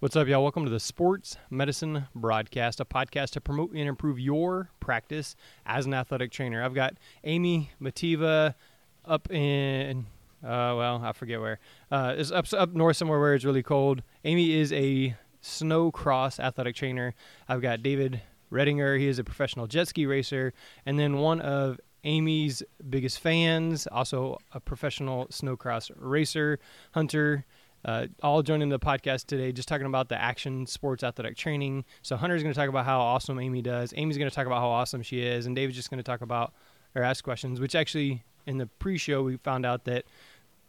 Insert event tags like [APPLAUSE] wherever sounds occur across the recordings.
What's up, y'all? Welcome to the Sports Medicine Broadcast, a podcast to promote and improve your practice as an athletic trainer. I've got Amy Mativa up in, uh, well, I forget where. Uh, it's up, up north somewhere where it's really cold. Amy is a snow cross athletic trainer. I've got David Redinger. He is a professional jet ski racer. And then one of Amy's biggest fans, also a professional snowcross racer, Hunter uh, all joining the podcast today, just talking about the action sports athletic training. So Hunter's going to talk about how awesome Amy does. Amy's going to talk about how awesome she is, and David's just going to talk about or ask questions. Which actually, in the pre-show, we found out that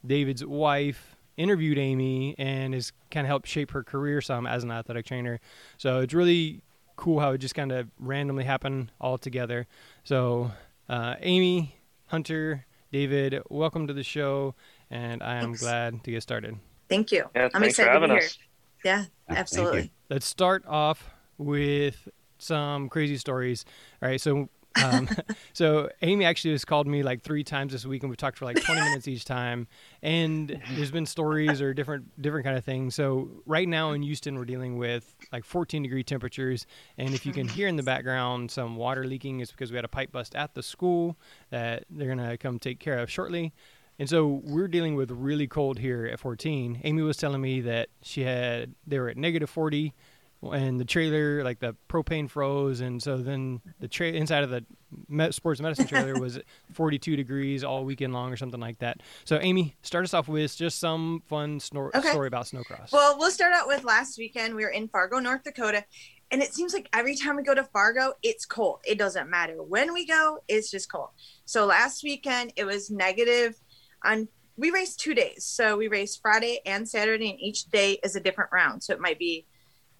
David's wife interviewed Amy and has kind of helped shape her career some as an athletic trainer. So it's really cool how it just kind of randomly happened all together. So uh, Amy, Hunter, David, welcome to the show, and I am Thanks. glad to get started. Thank you. Yeah, I'm excited to be here. Us. Yeah, absolutely. Let's start off with some crazy stories. All right, so um, [LAUGHS] so Amy actually has called me like three times this week, and we've talked for like 20 minutes each time. And there's been stories or different different kind of things. So right now in Houston, we're dealing with like 14 degree temperatures, and if you can hear in the background some water leaking, it's because we had a pipe bust at the school that they're gonna come take care of shortly. And so we're dealing with really cold here at 14. Amy was telling me that she had they were at negative 40 and the trailer like the propane froze. And so then the tra- inside of the med- sports medicine [LAUGHS] trailer was 42 degrees all weekend long or something like that. So amy start us off with just some fun snor- okay. story about snowcross. Well we'll start out with last weekend. We were in fargo north dakota and it seems like every time we go to fargo it's cold. It doesn't matter. When we go it's just cold. So last weekend it was negative on we race two days. So we race Friday and Saturday, and each day is a different round. So it might be,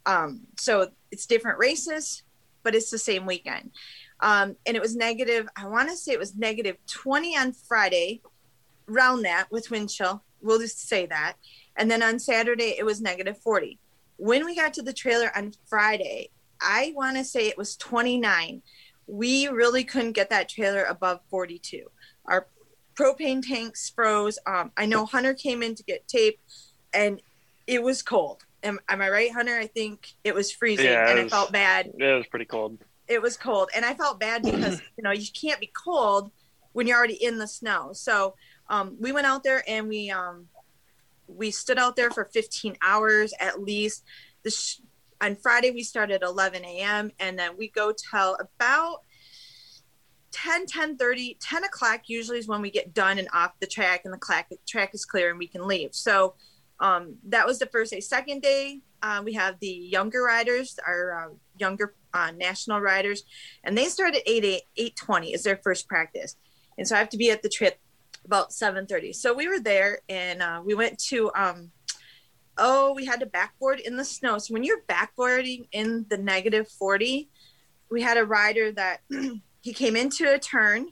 um, so it's different races, but it's the same weekend. Um, and it was negative, I want to say it was negative 20 on Friday, round that with wind chill. We'll just say that. And then on Saturday, it was negative 40. When we got to the trailer on Friday, I want to say it was 29. We really couldn't get that trailer above 42. Our propane tanks froze. Um, I know Hunter came in to get tape, and it was cold. Am, am I right, Hunter? I think it was freezing, yeah, and was, I felt bad. Yeah, it was pretty cold. It was cold, and I felt bad because [CLEARS THROAT] you know you can't be cold when you're already in the snow. So um, we went out there and we um, we stood out there for 15 hours at least. Sh- on Friday we started at 11 a.m. and then we go till about 10 10 30 10 o'clock usually is when we get done and off the track and the track, track is clear and we can leave. So um, that was the first day. Second day uh, we have the younger riders our uh, younger uh, national riders and they start at 8 8 8 20 is their first practice. And so i have to be at the trip about 7 30 so we were there and uh, we went to um, oh we had to backboard in the snow. So when you're backboarding in the negative 40 we had a rider that [CLEARS THROAT] he came into a turn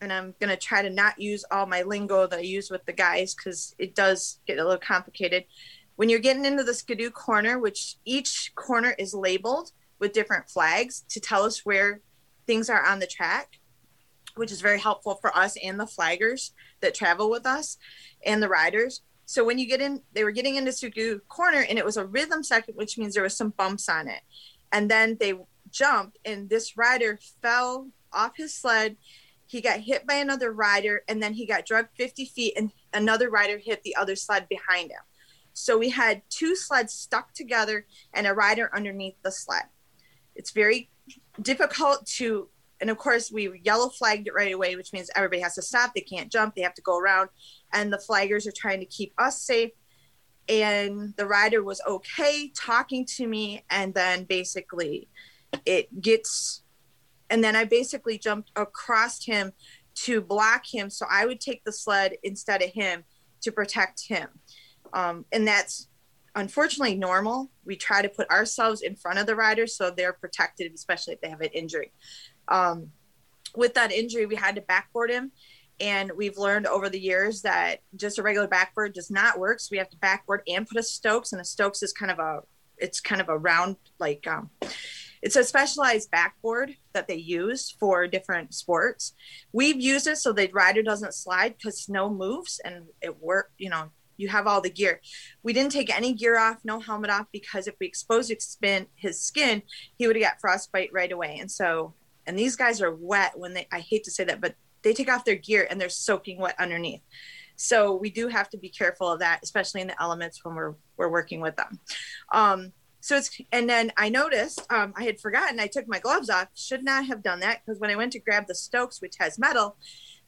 and I'm going to try to not use all my lingo that I use with the guys because it does get a little complicated. When you're getting into the Ski-Doo corner, which each corner is labeled with different flags to tell us where things are on the track, which is very helpful for us and the flaggers that travel with us and the riders. So when you get in, they were getting into Ski-Doo corner and it was a rhythm second, which means there was some bumps on it. And then they jumped and this rider fell off his sled. He got hit by another rider and then he got drugged 50 feet and another rider hit the other sled behind him. So we had two sleds stuck together and a rider underneath the sled. It's very difficult to and of course we yellow flagged it right away which means everybody has to stop. They can't jump. They have to go around. And the flaggers are trying to keep us safe. And the rider was okay talking to me and then basically it gets and then i basically jumped across him to block him. So i would take the sled instead of him to protect him. Um, and that's unfortunately normal. We try to put ourselves in front of the riders so they're protected especially if they have an injury. Um, with that injury we had to backboard him. And we've learned over the years that just a regular backboard does not work. So we have to backboard and put a stokes and a stokes is kind of a it's kind of a round like um, it's a specialized backboard that they use for different sports. We've used it so the rider doesn't slide because snow moves and it work, you know, you have all the gear. We didn't take any gear off, no helmet off, because if we exposed his skin, he would have got frostbite right away. And so, and these guys are wet when they, I hate to say that, but they take off their gear and they're soaking wet underneath. So we do have to be careful of that, especially in the elements when we're, we're working with them. Um, so it's, and then I noticed, um, I had forgotten, I took my gloves off, should not have done that because when I went to grab the Stokes, which has metal,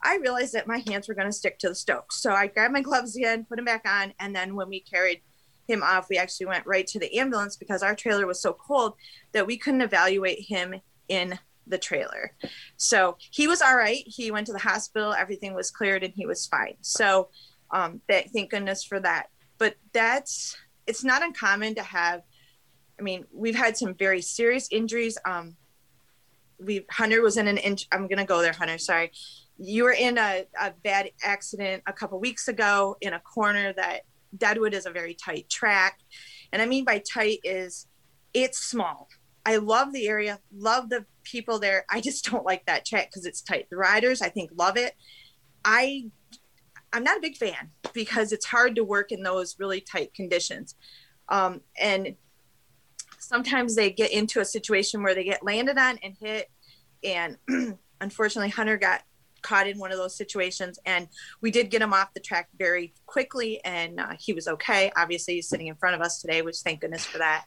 I realized that my hands were going to stick to the Stokes. So I grabbed my gloves again, put them back on. And then when we carried him off, we actually went right to the ambulance because our trailer was so cold that we couldn't evaluate him in the trailer. So he was all right. He went to the hospital, everything was cleared, and he was fine. So um, that, thank goodness for that. But that's, it's not uncommon to have, I mean, we've had some very serious injuries. Um, we Hunter was in an inch. I'm gonna go there, Hunter. Sorry, you were in a, a bad accident a couple weeks ago in a corner that Deadwood is a very tight track. And I mean by tight is it's small. I love the area, love the people there. I just don't like that track because it's tight. The riders, I think, love it. I I'm not a big fan because it's hard to work in those really tight conditions. Um, and sometimes they get into a situation where they get landed on and hit. And [CLEARS THROAT] unfortunately, Hunter got caught in one of those situations and we did get him off the track very quickly and uh, he was okay obviously he's sitting in front of us today which thank goodness for that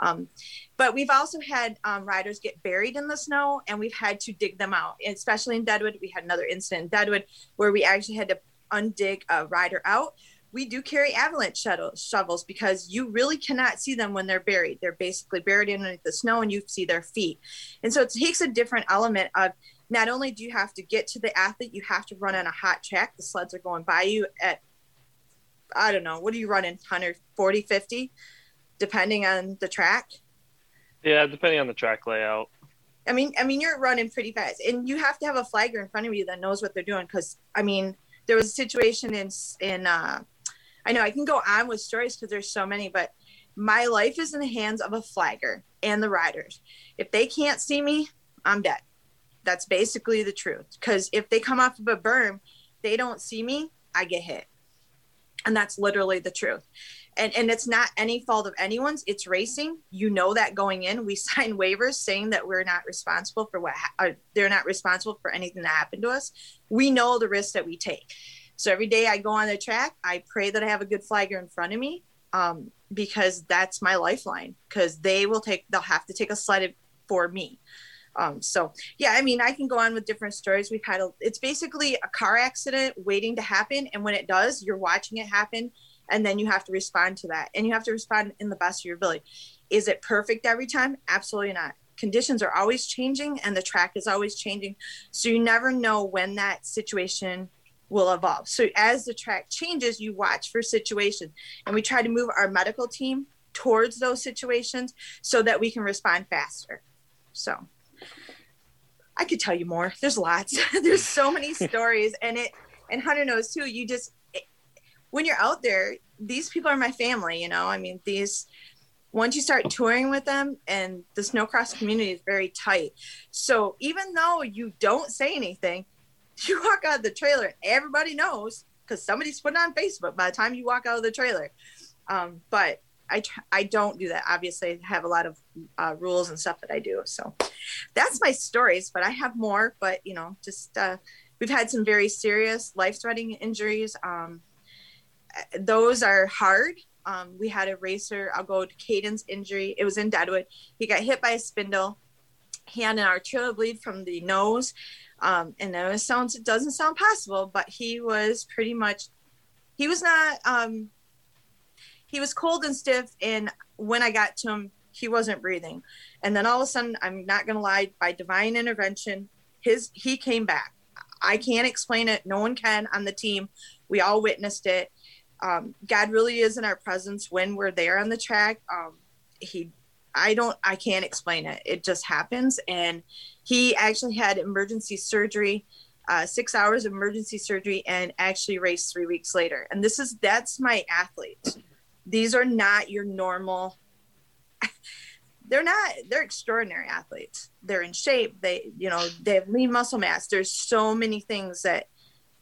um, but we've also had um, riders get buried in the snow and we've had to dig them out especially in deadwood we had another incident in deadwood where we actually had to undig a rider out we do carry avalanche shovels because you really cannot see them when they're buried. They're basically buried underneath the snow and you see their feet. And so it takes a different element of not only do you have to get to the athlete, you have to run on a hot track. The sleds are going by you at, I don't know, what are you running, 140, 50, depending on the track? Yeah, depending on the track layout. I mean, I mean, you're running pretty fast, and you have to have a flagger in front of you that knows what they're doing. Because I mean, there was a situation in in uh, I know I can go on with stories because there's so many, but my life is in the hands of a flagger and the riders. If they can't see me, I'm dead. That's basically the truth. Because if they come off of a berm, they don't see me, I get hit. And that's literally the truth. And, and it's not any fault of anyone's. It's racing. You know that going in. We [LAUGHS] sign waivers saying that we're not responsible for what ha- uh, they're not responsible for anything that happened to us. We know the risks that we take. So every day I go on the track, I pray that I have a good flagger in front of me um, because that's my lifeline. Because they will take, they'll have to take a slide for me. Um, so yeah, I mean, I can go on with different stories. We've had a, it's basically a car accident waiting to happen, and when it does, you're watching it happen, and then you have to respond to that, and you have to respond in the best of your ability. Is it perfect every time? Absolutely not. Conditions are always changing, and the track is always changing, so you never know when that situation will evolve. So as the track changes, you watch for situations, and we try to move our medical team towards those situations so that we can respond faster. So. I could tell you more. There's lots. [LAUGHS] There's so many [LAUGHS] stories, and it and Hunter knows too. You just it, when you're out there, these people are my family. You know, I mean, these once you start touring with them, and the snowcross community is very tight. So even though you don't say anything, [LAUGHS] you walk out of the trailer, everybody knows because somebody's putting on Facebook by the time you walk out of the trailer. Um, but I I don't do that. Obviously, I have a lot of uh, rules and stuff that I do. So that's my stories, but I have more. But you know, just uh, we've had some very serious life-threatening injuries. Um, those are hard. Um, we had a racer. I'll go to Caden's injury. It was in Deadwood. He got hit by a spindle. He had an arterial bleed from the nose. Um, and it sounds it doesn't sound possible, but he was pretty much he was not um, he was cold and stiff and when i got to him he wasn't breathing. And then all of a sudden i'm not to lie by divine intervention his he came back. I can't explain it. No one can on the team. We all witnessed it. Um, god really is in our presence when we're there on the track. Um, he i don't i can't explain it. It just happens. And he actually had emergency surgery uh, six hours of emergency surgery and actually raced three weeks later. And this is that's my athlete. These are not your normal [LAUGHS] they're not they're extraordinary athletes. They're in shape. They you know they have lean muscle mass. There's so many things that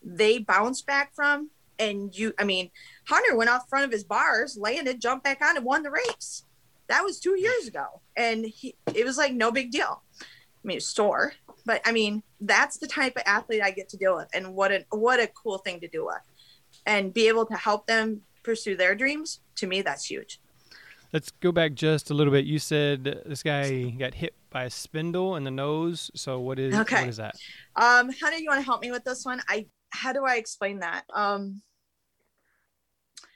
they bounce back from. And you i mean Hunter went off front of his bars, landed, jumped back on, and won the race. That was two years ago, and he, it was like no big deal. I mean, store, but I mean, that's the type of athlete I get to deal with, and what a what a cool thing to do with, and be able to help them pursue their dreams. To me, that's huge. Let's go back just a little bit. You said this guy got hit by a spindle in the nose. So what is okay. what is that? Um, Hunter, you want to help me with this one? I how do I explain that? Um,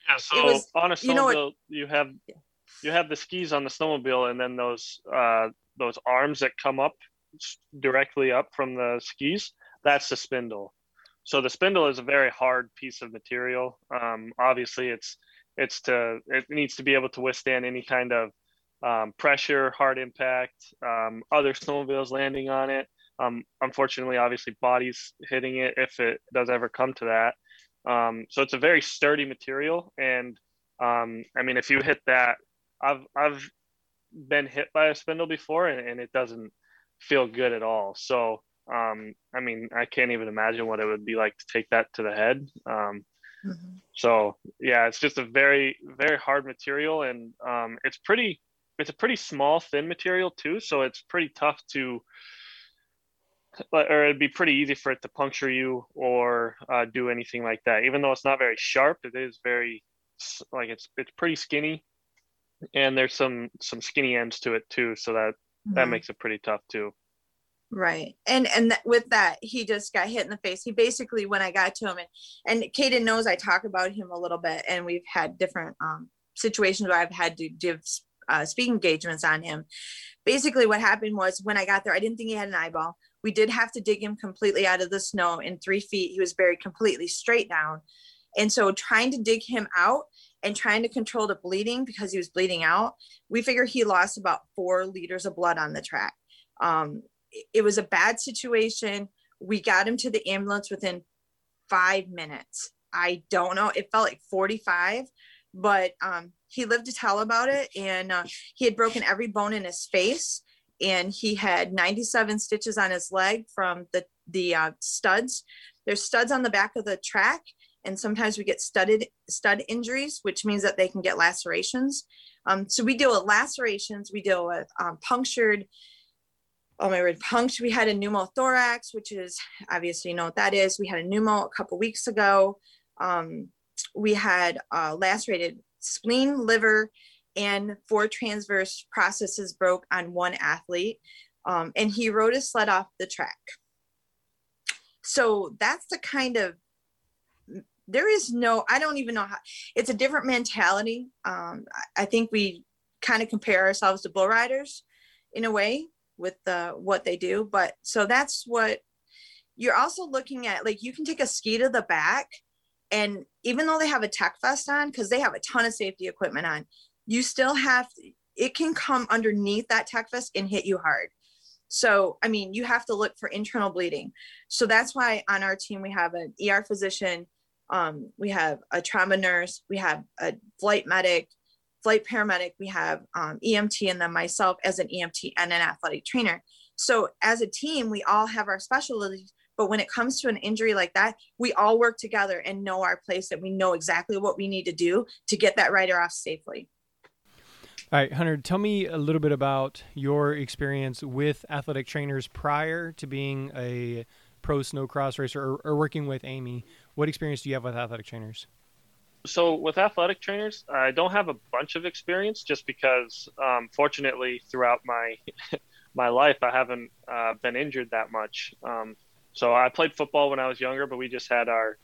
yeah, so was, on a snowmobile, you, know what, you have you have the skis on the snowmobile, and then those uh, those arms that come up directly up from the skis. That's the spindle. So the spindle is a very hard piece of material. Um, obviously, it's it's to it needs to be able to withstand any kind of um, pressure, hard impact, um, other snowmobiles landing on it. Um, unfortunately, obviously, bodies hitting it if it does ever come to that. Um, so it's a very sturdy material, and um, I mean, if you hit that, I've I've been hit by a spindle before, and, and it doesn't feel good at all. So um, I mean, I can't even imagine what it would be like to take that to the head. Um, mm-hmm. So yeah, it's just a very, very hard material, and um, it's pretty. It's a pretty small, thin material too, so it's pretty tough to, or it'd be pretty easy for it to puncture you or uh, do anything like that. Even though it's not very sharp, it is very, like it's it's pretty skinny, and there's some some skinny ends to it too, so that mm-hmm. that makes it pretty tough too. Right. And and th- with that, he just got hit in the face. He basically, when I got to him, and and Kaden knows I talk about him a little bit, and we've had different um, situations where I've had to give uh, speaking engagements on him. Basically, what happened was when I got there, I didn't think he had an eyeball. We did have to dig him completely out of the snow in three feet. He was buried completely straight down. And so trying to dig him out and trying to control the bleeding because he was bleeding out, we figure he lost about four liters of blood on the track. Um, it was a bad situation. We got him to the ambulance within five minutes. I don't know. It felt like 45, but um, he lived to tell about it. And uh, he had broken every bone in his face. And he had 97 stitches on his leg from the, the uh, studs. There's studs on the back of the track. And sometimes we get studded stud injuries, which means that they can get lacerations. Um, so we deal with lacerations, we deal with um, punctured oh my word, punctured. We had a pneumothorax, which is obviously you know what that is. We had a pneumo a couple weeks ago. Um, we had uh, lacerated spleen, liver, and four transverse processes broke on one athlete. Um, and he rode his sled off the track. So that's the kind of there is no i don't even know how it's a different mentality. Um, i think we kind of compare ourselves to bull riders in a way with what they do but so that's what you're also looking at like you can take a ski to the back and even though they have a tech vest on because they have a ton of safety equipment on you still have it can come underneath that tech vest and hit you hard. So i mean you have to look for internal bleeding. So that's why on our team we have an er physician um, we have a trauma nurse we have a flight medic flight paramedic, we have um, EMT, and then myself as an EMT and an athletic trainer. So as a team, we all have our specialties. But when it comes to an injury like that, we all work together and know our place and we know exactly what we need to do to get that rider off safely. All right, Hunter, tell me a little bit about your experience with athletic trainers prior to being a pro snow cross racer or, or working with Amy. What experience do you have with athletic trainers? so with athletic trainers, I don't have a bunch of experience just because, um, fortunately, throughout my [LAUGHS] my life, I haven't uh, been injured that much. Um, so I played football when I was younger, but we just had our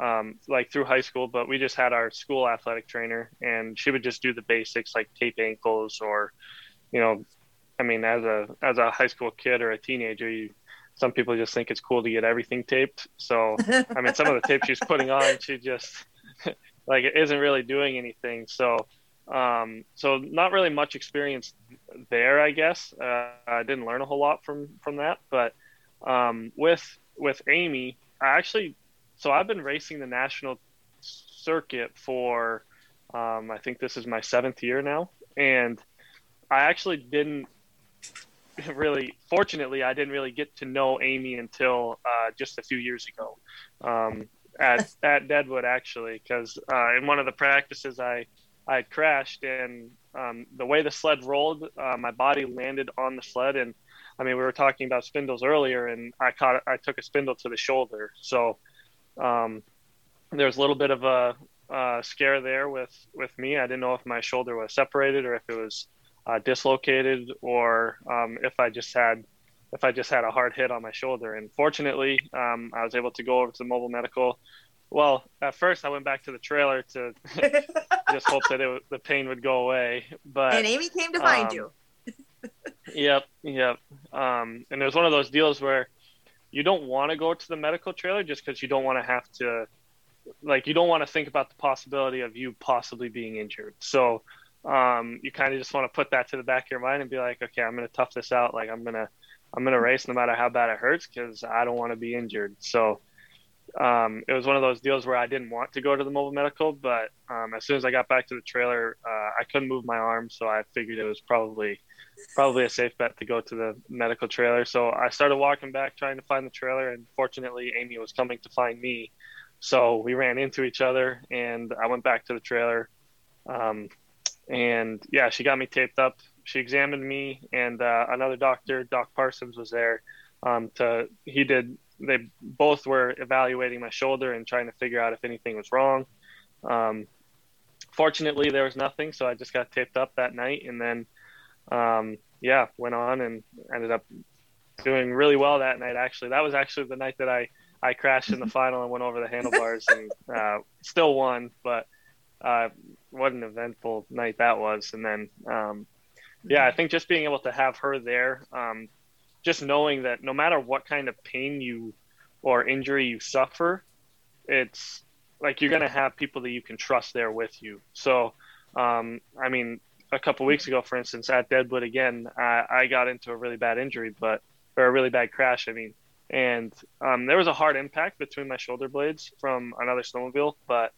um, like through high school, but we just had our school athletic trainer, and she would just do the basics like tape ankles or, you know, I mean, as a as a high school kid or a teenager, you some people just think it's cool to get everything taped. So I mean, some of the [LAUGHS] tape she's putting on, she just [LAUGHS] like it isn't really doing anything. So, um, so not really much experience there, I guess. Uh, I didn't learn a whole lot from from that, but um, with with Amy, I actually, so I've been racing the national circuit for, um, I think this is my seventh year now, and I actually didn't [LAUGHS] really fortunately i didn't really get to know amy until uh, just a few years ago um, at [LAUGHS] at Deadwood actually, because uh, in one of the practices I I crashed and um, the way the sled rolled, uh, my body landed on the sled, and I mean we were talking about spindles earlier, and I caught I took a spindle to the shoulder, so um, there was a little bit of a, a, scare there with with me. I didn't know if my shoulder was separated or if it was uh, dislocated or um, if I just had if I just had a hard hit on my shoulder. And fortunately, um, I was able to go over to the mobile medical. Well, at first I went back to the trailer to [LAUGHS] just hope that it, the pain would go away. But and Amy came to find um, you. [LAUGHS] yep, yep. Um, and it was one of those deals where you don't want to go to the medical trailer just because you don't want to have to, like, you don't want to think about the possibility of you possibly being injured. So um, you kind of just want to put that to the back of your mind and be like, okay, I'm going to tough this out. Like, I'm going to I'm going to race no matter how bad it hurts because I don't want to be injured. So um, it was one of those deals where I didn't want to go to the mobile medical, but um, as soon as I got back to the trailer, uh, I couldn't move my arm, so I figured it was probably probably a safe bet to go to the medical trailer. So I started walking back trying to find the trailer, and fortunately, Amy was coming to find me. So we ran into each other, and I went back to the trailer. Um, and yeah, she got me taped up she examined me, and uh, another doctor, Doc Parsons, was there. Um, to he did. They both were evaluating my shoulder and trying to figure out if anything was wrong. Um, fortunately, there was nothing, so I just got taped up that night, and then um, yeah, went on and ended up doing really well that night. Actually, that was actually the night that I I crashed in the [LAUGHS] final and went over the handlebars and uh, still won, but uh, what an eventful night that was. And then um, yeah, I think just being able to have her there, um, just knowing that no matter what kind of pain you or injury you suffer, it's like you're going to have people that you can trust there with you. So, um, I mean, a couple weeks ago, for instance, at Deadwood again, I, I, got into a really bad injury, but or a really bad crash. I mean, and um, there was a hard impact between my shoulder blades from another snowmobile, but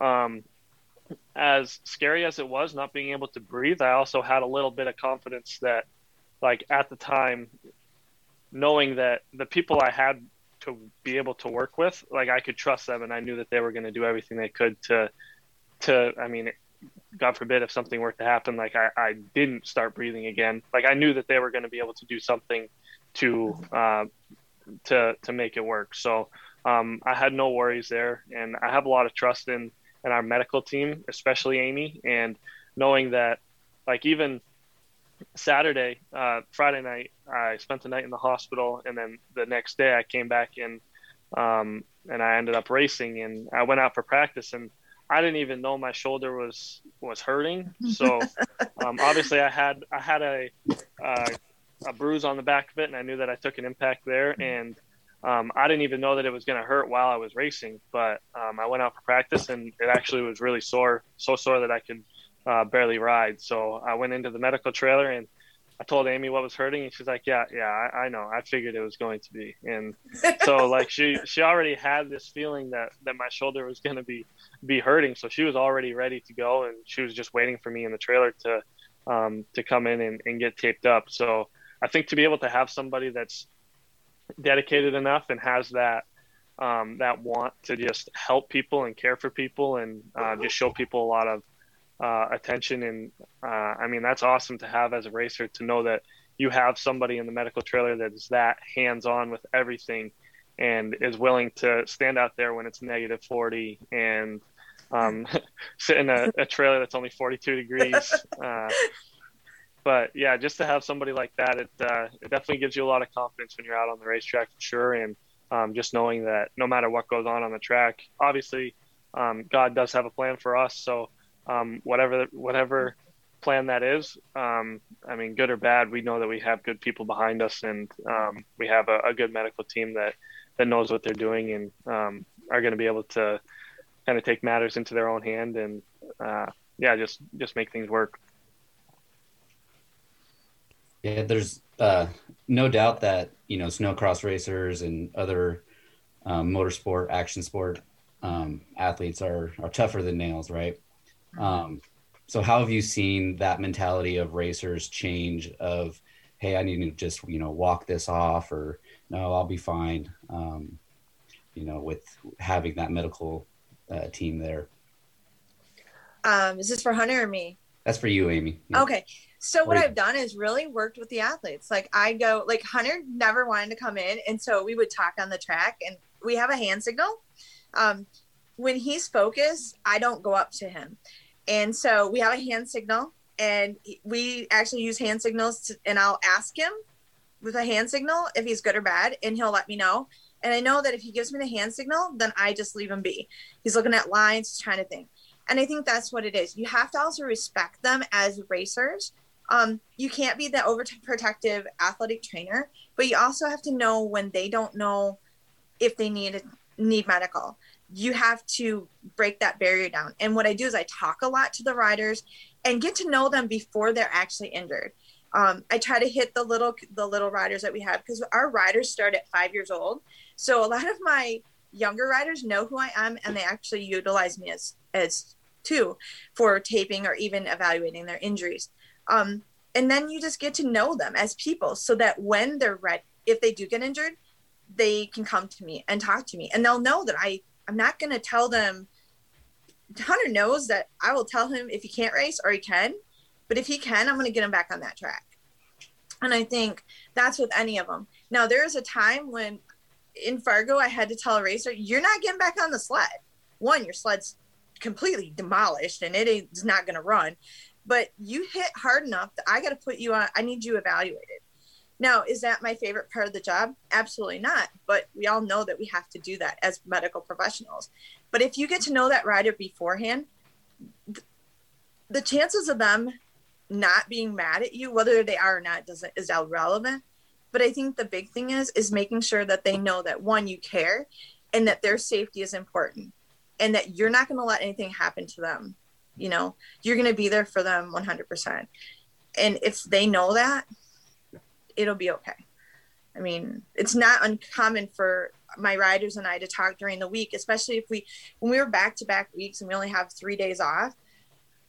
um, as scary as it was not being able to breathe, I also had a little bit of confidence that, like at the time, knowing that the people I had to be able to work with, like I could trust them, and I knew that they were going to do everything they could to, to. I mean, God forbid if something were to happen, like I, I didn't start breathing again. Like I knew that they were going to be able to do something to, uh, to to make it work. So um, I had no worries there, and I have a lot of trust in and our medical team, especially Amy, and knowing that, like even Saturday, uh, Friday night, I spent the night in the hospital, and then the next day I came back in, um, and I ended up racing, and I went out for practice, and I didn't even know my shoulder was was hurting. So [LAUGHS] um, obviously, I had I had a uh, a bruise on the back of it, and I knew that I took an impact there, and um, I didn't even know that it was going to hurt while I was racing, but um, I went out for practice and it actually was really sore, so sore that I could uh, barely ride. So I went into the medical trailer and I told Amy what was hurting, and she's like, "Yeah, yeah, I, I know. I figured it was going to be." And [LAUGHS] so, like, she she already had this feeling that that my shoulder was going to be be hurting, so she was already ready to go, and she was just waiting for me in the trailer to um, to come in and, and get taped up. So I think to be able to have somebody that's dedicated enough and has that um, that want to just help people and care for people and uh, just show people a lot of uh, attention. And uh, I mean that's awesome to have as a racer to know that you have somebody in the medical trailer that is that hands on with everything and is willing to stand out there when it's negative 40 and um, [LAUGHS] sit in a, a, trailer that's only 42 degrees uh, but yeah, just to have somebody like that, it uh, it definitely gives you a lot of confidence when you're out on the racetrack for sure. And um, just knowing that no matter what goes on on the track, obviously um, God does have a plan for us. So um, whatever whatever plan that is, um, I mean, good or bad, we know that we have good people behind us, and um, we have a, a, good medical team that that knows what they're doing and um, are going to be able to kind of take matters into their own hand and uh, yeah, just just make things work. Yeah, there's uh, no doubt that you know snowcross racers and other um, motorsport, action sport um, athletes are are tougher than nails, right? Um, so how have you seen that mentality of racers change? Of hey, I need to just you know walk this off, or no, I'll be fine. Um, you know, with having that medical uh, team there. Um, is this for Hunter or me? That's for you, Amy. Yeah. Okay. So what I've done is really worked with the athletes. Like I go, like Hunter never wanted to come in, and so we would talk on the track, and we have a hand signal. Um, when he's focused, I don't go up to him, and so we have a hand signal, and we actually use hand signals, to, and I'll ask him with a hand signal if he's good or bad, and he'll let me know. And I know that if he gives me the hand signal, then I just leave him be. He's looking at lines, trying to think. And I think that's what it is. You have to also respect them as racers. Um, you can't be the overprotective athletic trainer, but you also have to know when they don't know if they need need medical. You have to break that barrier down. And what I do is I talk a lot to the riders and get to know them before they're actually injured. Um, I try to hit the little the little riders that we have because our riders start at five years old. So a lot of my younger riders know who I am and they actually utilize me as as too for taping or even evaluating their injuries. Um, and then you just get to know them as people so that when they're ready, if they do get injured, they can come to me and talk to me and they'll know that I, I'm not going to tell them. Hunter knows that I will tell him if he can't race or he can, but if he can, I'm going to get him back on that track. And I think that's with any of them. Now, there is a time when in Fargo, I had to tell a racer, you're not getting back on the sled. One, your sled's completely demolished and it is not going to run. But you hit hard enough that I got to put you on, I need you evaluated. Now, is that my favorite part of the job? Absolutely not. But we all know that we have to do that as medical professionals. But if you get to know that rider beforehand, the chances of them not being mad at you, whether they are or not, doesn't is irrelevant. But I think the big thing is is making sure that they know that one, you care, and that their safety is important and that you're not going to let anything happen to them you know you're going to be there for them 100% and if they know that it'll be okay. I mean it's not uncommon for my riders and i to talk during the week especially if we when we were back to back weeks and we only have three days off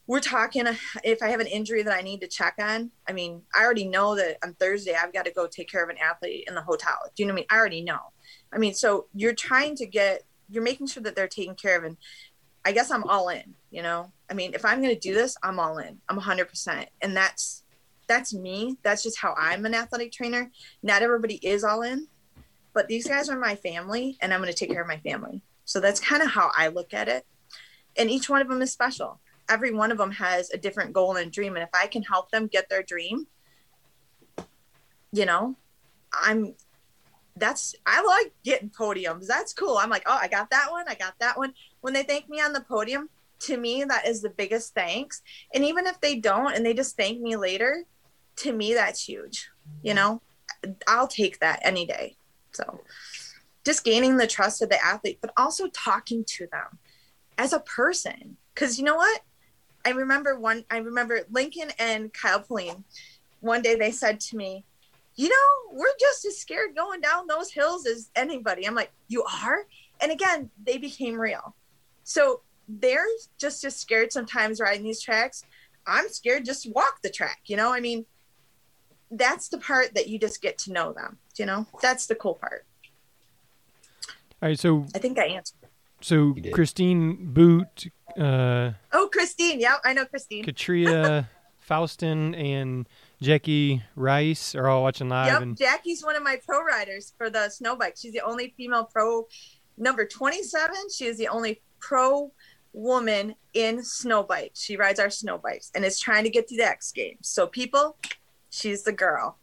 we're talking uh, if i have an injury that i need to check on i mean i already know that on thursday i've got to go take care of an athlete in the hotel. Do you know what i mean? I already know. I mean so you're trying to get you're making sure that they're taken care of and i guess i'm all in you know i mean if i'm going to do this i'm all in i'm 100% and that's that's me that's just how i'm an athletic trainer not everybody is all in but these guys are my family and i'm going to take care of my family so that's kind of how i look at it and each one of them is special every one of them has a different goal and dream and if i can help them get their dream you know i'm that's I like getting podiums. That's cool. I'm like, oh, I got that one. I got that one. When they thank me on the podium, to me that is the biggest thanks. And even if they don't and they just thank me later, to me that's huge. You know, I'll take that any day. So just gaining the trust of the athlete, but also talking to them as a person. Cause you know what? I remember one I remember Lincoln and Kyle Pauline. One day they said to me, you know, we're just as scared going down those hills as anybody. I'm like, you are? And again, they became real. So they're just as scared sometimes riding these tracks. I'm scared just to walk the track, you know? I mean, that's the part that you just get to know them, you know? That's the cool part. All right, so I think I answered. So Christine Boot. Uh, oh, Christine. Yeah, I know Christine. Katria [LAUGHS] Faustin and Jackie Rice are all watching live. Yep, and... Jackie's one of my pro riders for the snow bike. She's the only female pro, number 27. She is the only pro woman in snow bike. She rides our snow bikes and is trying to get to the X Games. So, people, she's the girl.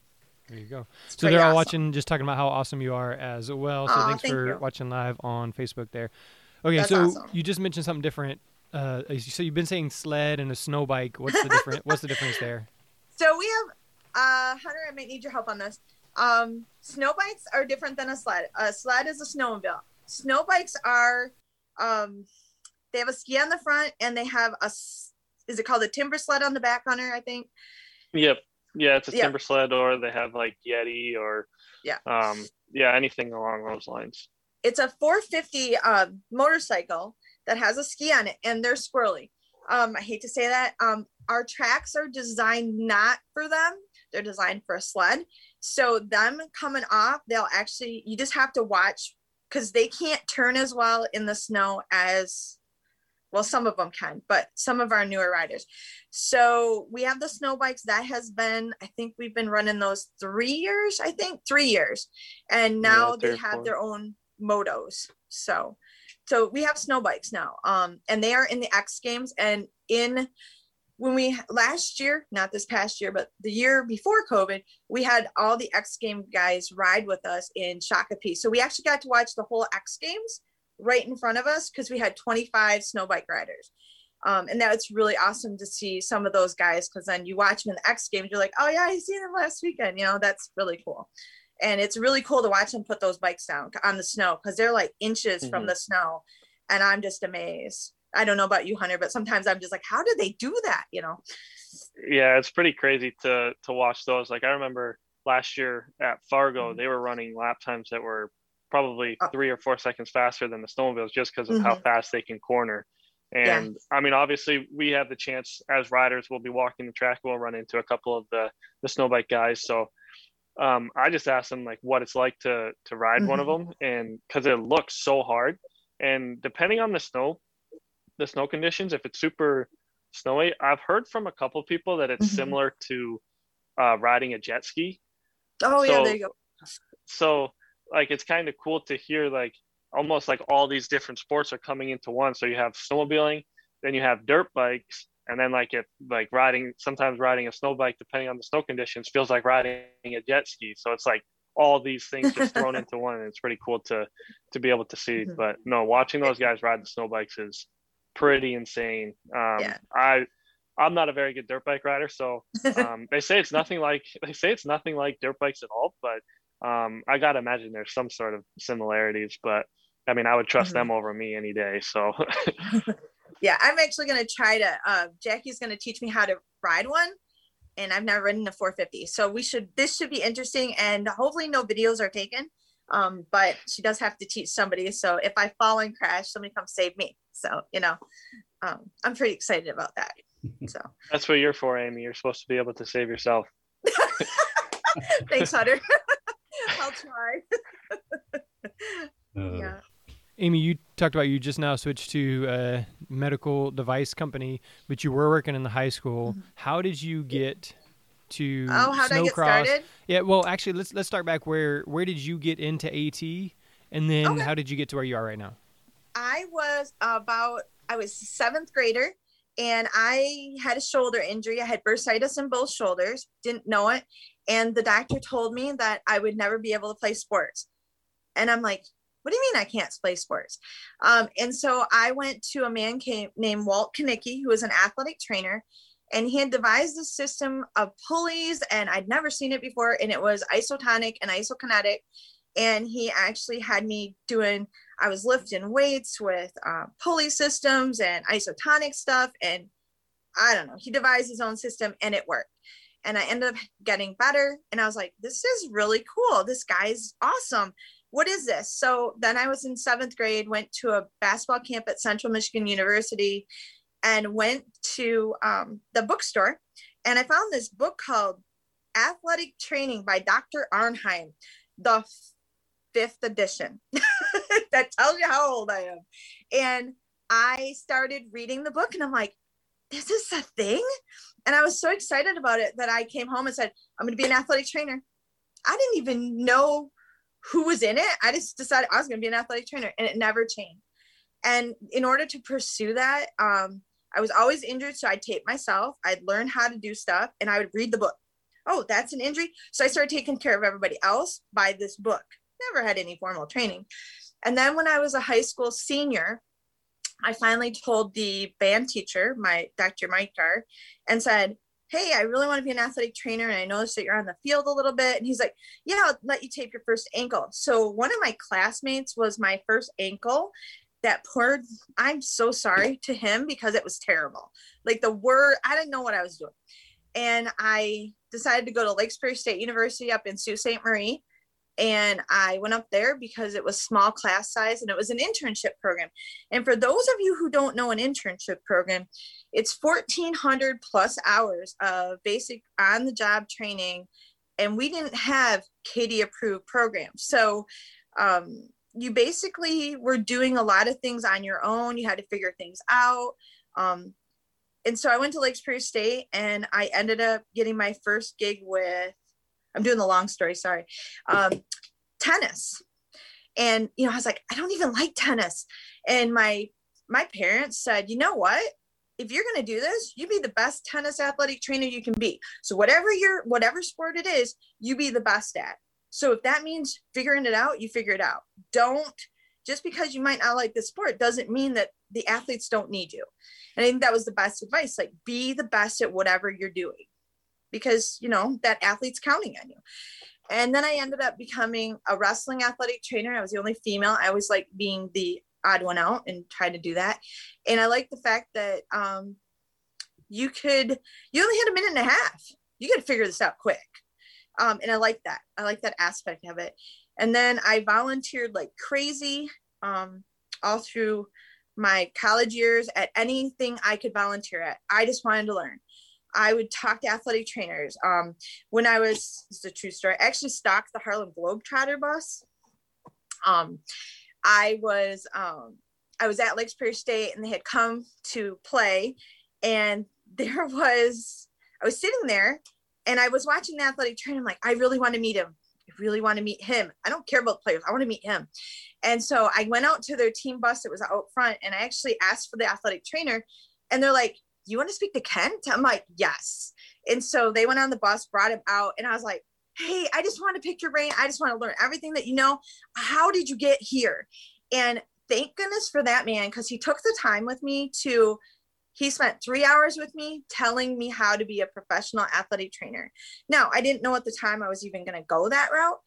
There you go. It's so they're all awesome. watching, just talking about how awesome you are as well. So thanks thank for you. watching live on Facebook there. Okay, That's so awesome. you just mentioned something different. Uh, so you've been saying sled and a snow bike. What's the different? what's the difference there? [LAUGHS] So we have uh, Hunter. I might need your help on this. Um, snow bikes are different than a sled. A sled is a snowmobile. Snow bikes are, um, they have a ski on the front and they have a, is it called a Timbersled on the back, Hunter? I think. Yep. Yeah, it's a Timbersled, or they have like Yeti, or yeah, um, yeah, anything along those lines. It's a 450 uh, motorcycle that has a ski on it, and they're squirrely. Um, I hate to say that. Um, our tracks are designed not for them. They're designed for a sled. So them coming off, they'll actually you just have to watch because they can't turn as well in the snow as well some of them can but some of our newer riders. So we have the snow bikes. That has been i think we've been running those three years i think three years. And now yeah, they have four. their own motos. So so we have snow bikes now um and they are in the x games. And in when we last year, not this past year, but the year before COVID, we had all the X Game guys ride with us in Shakopee. So we actually got to watch the whole X Games right in front of us because we had 25 snow bike riders. Um, and that's really awesome to see some of those guys because then you watch them in the X Games, you're like, oh yeah, I seen them last weekend. You know, that's really cool. And it's really cool to watch them put those bikes down on the snow because they're like inches mm-hmm. from the snow. And I'm just amazed. I don't know about you, Hunter, but sometimes I'm just like, how do they do that? You know? Yeah, it's pretty crazy to to watch those. Like I remember last year at Fargo, mm-hmm. they were running lap times that were probably oh. three or four seconds faster than the snowmobiles just because of mm-hmm. how fast they can corner. And. I mean, obviously, we have the chance as riders. We'll be walking the track. We'll run into a couple of the the snowbike guys. So um, I just asked them like what it's like to to ride mm-hmm. one of mm-hmm. them, and because it looks so hard. And depending on the snow, the snow conditions, if it's super snowy, I've heard from a couple of people that it's mm-hmm. similar to uh, riding a jet ski. Oh so, yeah, there you go. So like it's kind of cool to hear like almost like all these different sports are coming into one. So you have snowmobiling, then you have dirt bikes, and then like if like riding sometimes riding a snow bike depending on the snow conditions feels like riding a jet ski. So it's like all these things just thrown [LAUGHS] into one and it's pretty cool to to be able to see. Mm-hmm. But no, watching those guys ride the snow bikes is pretty insane. Um, yeah. I I'm not a very good dirt bike rider, so [LAUGHS] um, they say it's nothing like they say it's nothing like dirt bikes at all. But um, I gotta imagine there's some sort of similarities. But I mean, I would trust mm-hmm. them over me any day. So [LAUGHS] yeah, I'm actually gonna try to. Uh, Jackie's gonna teach me how to ride one, and I've never ridden a 450. So we should this should be interesting, and hopefully no videos are taken. Um, but she does have to teach somebody. So if I fall and crash, somebody come save me. So, you know, um, I'm pretty excited about that. [LAUGHS] So that's what you're for, Amy. You're supposed to be able to save yourself. [LAUGHS] Thanks, Hunter. I'll try. uh, yeah. Amy, you talked about you just now switched to a medical device company, but you were working in the high school. Mm-hmm. How did you get to oh, how did I get started? Yeah, well, actually, let's let's start back. Where where did you get into AT, and then okay. how did you get to where you are right now? I was about I was seventh grader, and I had a shoulder injury. I had bursitis in both shoulders. Didn't know it, and the doctor told me that I would never be able to play sports. And I'm like, what do you mean I can't play sports? Um, and so I went to a man came, named Walt Kanicki, who was an athletic trainer, and he had devised a system of pulleys and i'd never seen it before and it was isotonic and isokinetic. And he actually had me doing i was lifting weights with uh, pulley systems and isotonic stuff and i don't know he devised his own system and it worked. And i ended up getting better and i was like this is really cool. This guy's awesome what is this so then i was in seventh grade went to a basketball camp at central michigan university and went to um, the bookstore and I found this book called Athletic Training by Dr. Arnheim, the fifth edition. [LAUGHS] that tells you how old I am. And I started reading the book and I'm like, this is a thing? And I was so excited about it that I came home and said, I'm going to be an athletic trainer. I didn't even know who was in it. I just decided I was going to be an athletic trainer and it never changed. And in order to pursue that, um, I was always injured, so I'd tape myself. I'd learn how to do stuff, and I would read the book. Oh, that's an injury. So I started taking care of everybody else by this book. Never had any formal training. And then when I was a high school senior, I finally told the band teacher, my Dr. Mike Dar, and said, Hey, I really want to be an athletic trainer. And I noticed that you're on the field a little bit. And he's like, Yeah, I'll let you tape your first ankle. So one of my classmates was my first ankle that poor i'm so sorry to him because it was terrible like the word i didn't know what i was doing and i decided to go to Lake Superior State university up in sault ste marie and i went up there because it was small class size and it was an internship program and for those of you who don't know an internship program it's 1400 plus hours of basic on the job training and we didn't have CAATE approved programs so um, you basically were doing a lot of things on your own. You had to figure things out. Um, and so I went to Lake Superior State and I ended up getting my first gig with, I'm doing the long story, sorry, um, tennis. And, you know, I was like, I don't even like tennis. And my, my parents said, you know what? If you're going to do this, you be the best tennis athletic trainer you can be. So whatever your, whatever sport it is, you be the best at. So if that means figuring it out, you figure it out. Don't just because you might not like the sport doesn't mean that the athletes don't need you. And I think that was the best advice. Like be the best at whatever you're doing because, you know, that athlete's counting on you. And then I ended up becoming a wrestling athletic trainer. I was the only female. I was like being the odd one out and try to do that. And I like the fact that um, you could, you only had a minute and a half. You got to figure this out quick. Um, and I like that. I like that aspect of it. And then I volunteered like crazy um, all through my college years at anything I could volunteer at. I just wanted to learn. I would talk to athletic trainers. Um, when I was, it's a true story, I actually stocked the Harlem Globetrotter bus. Um, I was, um, I was at Lake Superior State and they had come to play and [LAUGHS] there was, I was sitting there and I was watching the athletic trainer. I'm like, I really want to meet him. I really want to meet him. I don't care about players. I want to meet him. And so I went out to their team bus that was out front and I actually asked for the athletic trainer. And they're like, You want to speak to Kent? I'm like, Yes. And so they went on the bus, brought him out, and I was like, Hey, I just want to pick your brain. I just want to learn everything that you know. How did you get here? And thank goodness for that man because he took the time with me to he spent three hours with me telling me how to be a professional athletic trainer. Now, I didn't know at the time I was even going to go that route.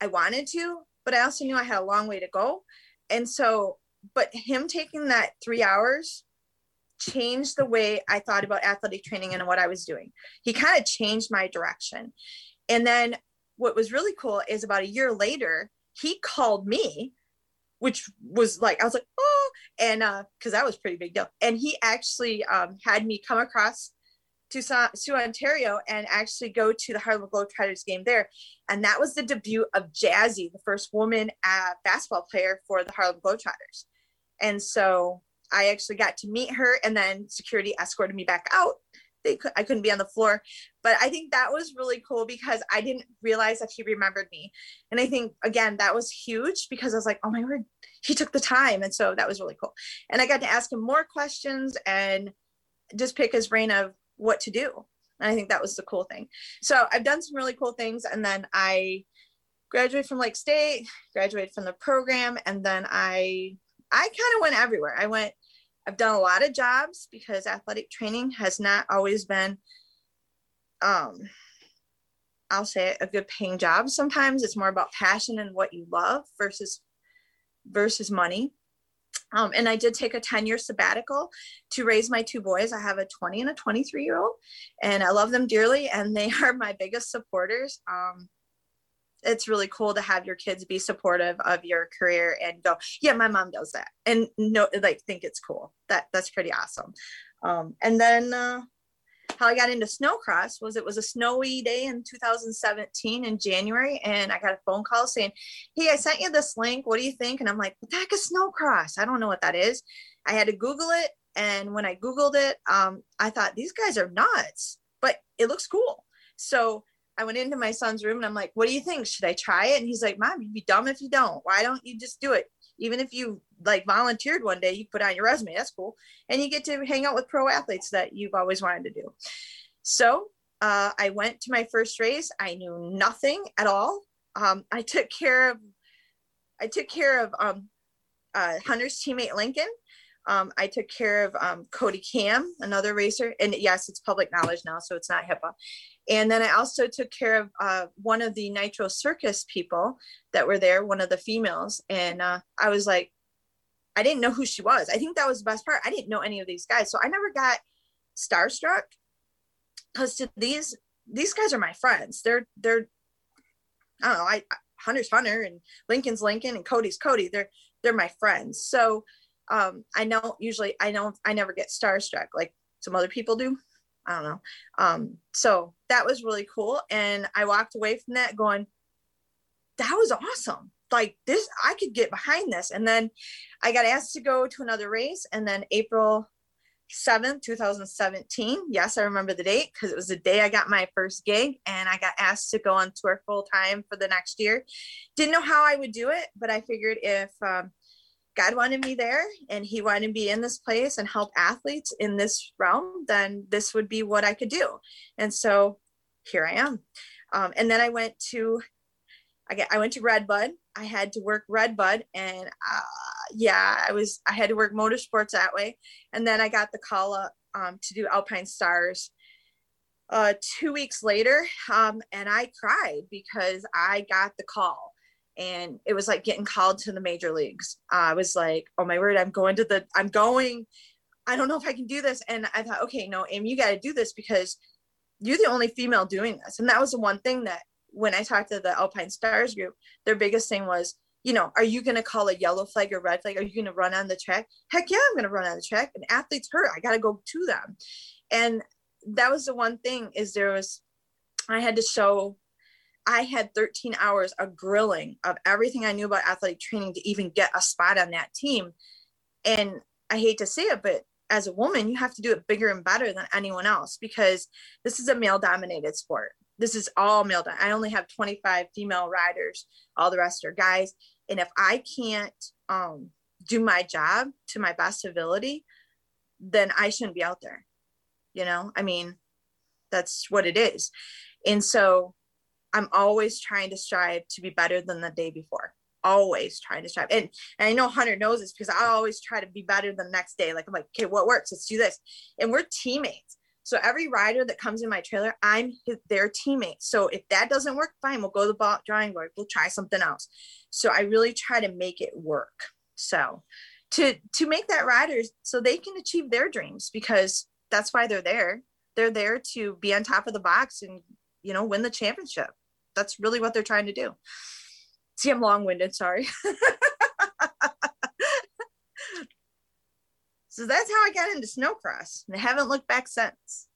I wanted to, but I also knew I had a long way to go. And so, but him taking that three hours changed the way I thought about athletic training and what I was doing. He kind of changed my direction. And then what was really cool is about a year later, he called me which was like I was like oh and uh because that was pretty big deal and he actually um had me come across to Soo Ontario and actually go to the Harlem Globetrotters game there and that was the debut of Jazzy the first woman uh, basketball player for the Harlem Globetrotters and so I actually got to meet her and then security escorted me back out they could, I couldn't be on the floor. But I think that was really cool because I didn't realize that he remembered me. And I think again that was huge because I was like, oh my word, he took the time. And so that was really cool. And I got to ask him more questions and just pick his brain of what to do. And I think that was the cool thing. So I've done some really cool things. And then I graduated from Lake State, graduated from the program, and then I I kind of went everywhere. I went I've done a lot of jobs because athletic training has not always been, um, I'll say it, a good paying job. Sometimes it's more about passion and what you love versus versus money. Um, and I did take a 10 year sabbatical to raise my two boys. I have a 20 and a 23 year old, and I love them dearly, and they [LAUGHS] are my biggest supporters. Um, it's really cool to have your kids be supportive of your career and go yeah my mom does that and no like think it's cool. That that's pretty awesome. Um, and then uh, how i got into snowcross was it was a snowy day in 2017 in january and i got a phone call saying hey i sent you this link. What do you think? And i'm like what the heck is snowcross? I don't know what that is. I had to google it and when i googled it um, i thought these guys are nuts but it looks cool. So I went into my son's room and I'm like, what do you think? Should I try it? And he's like, Mom, you'd be dumb if you don't. Why don't you just do it? Even if you like volunteered one day, you put on your resume. That's cool. And you get to hang out with pro athletes that you've always wanted to do. So uh, I went to my first race. I knew nothing at all. Um, I took care of, I took care of um, uh, Hunter's teammate Lincoln. Um, I took care of um, Cody Cam, another racer, and yes, it's public knowledge now, so it's not HIPAA. And then I also took care of uh, one of the Nitro Circus people that were there, one of the females. And uh, I was like, I didn't know who she was. I think that was the best part. I didn't know any of these guys. So I never got starstruck because to these, these guys are my friends. They're, they're, I don't know, I, Hunter's Hunter and Lincoln's Lincoln and Cody's Cody. They're, they're my friends. So um, I know usually I don't, I never get starstruck like some other people do. I don't know. Um, so that was really cool. And I walked away from that going, that was awesome. like this i could get behind this and then i got asked to go to another race and then april 7th 2017 yes i remember the date because it was the day i got my first gig and i got asked to go on tour full time for the next year didn't know how i would do it but i figured if um, god wanted me there and he wanted to be in this place and help athletes in this realm then this would be what i could do and so here i am um, and then i went to I, get, I went to Redbud. I had to work Redbud, and uh, yeah, I was I had to work motorsports that way. And then I got the call up um, to do Alpinestars uh, two weeks later, um, and I cried because I got the call, and it was like getting called to the major leagues. I was like, oh my word, I'm going to the, I'm going. I don't know if I can do this. And I thought, okay, no, Amy, you got to do this because you're the only female doing this. And that was the one thing that when I talked to the Alpinestars group, their biggest thing was, you know, are you going to call a yellow flag or red flag? Are you going to run on the track? Heck yeah, I'm going to run on the track. And athletes hurt. I got to go to them. And that was the one thing is there was, I had to show, I had 13 hours of grilling of everything I knew about athletic training to even get a spot on that team. And I hate to say it, but as a woman, you have to do it bigger and better than anyone else because this is a male dominated sport this is all male done. I only have 25 female riders. All the rest are guys. And if I can't um, do my job to my best ability, then I shouldn't be out there. You know, I mean, that's what it is. And so I'm always trying to strive to be better than the day before. Always trying to strive. And, and I know Hunter knows this because I always try to be better the next day. Like I'm like, okay, what works? Let's do this. And we're teammates. So every rider that comes in my trailer, I'm his, their teammate. So if that doesn't work, fine, we'll go to the drawing board. We'll try something else. So I really try to make it work. So to to make that riders so they can achieve their dreams because that's why they're there. They're there to be on top of the box and you know win the championship. That's really what they're trying to do. See, I'm long-winded. Sorry. [LAUGHS] So that's how I got into snowcross, and I haven't looked back since.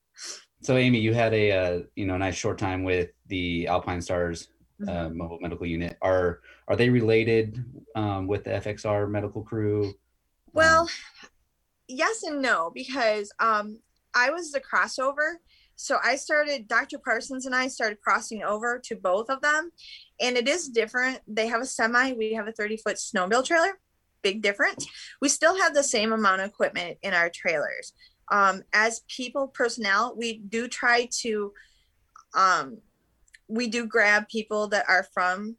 So, Amy, you had a uh, you know nice short time with the Alpinestars mm-hmm. uh, mobile medical unit. Are are they related um, with the FXR medical crew? Well, um, yes and no, because um, I was the crossover. So I started, Dr. Parsons and I started crossing over to both of them. And it is different. They have a semi, we have a 30 foot snowmobile trailer big difference. We still have the same amount of equipment in our trailers. Um, as people, personnel, we do try to, um, we do grab people that are from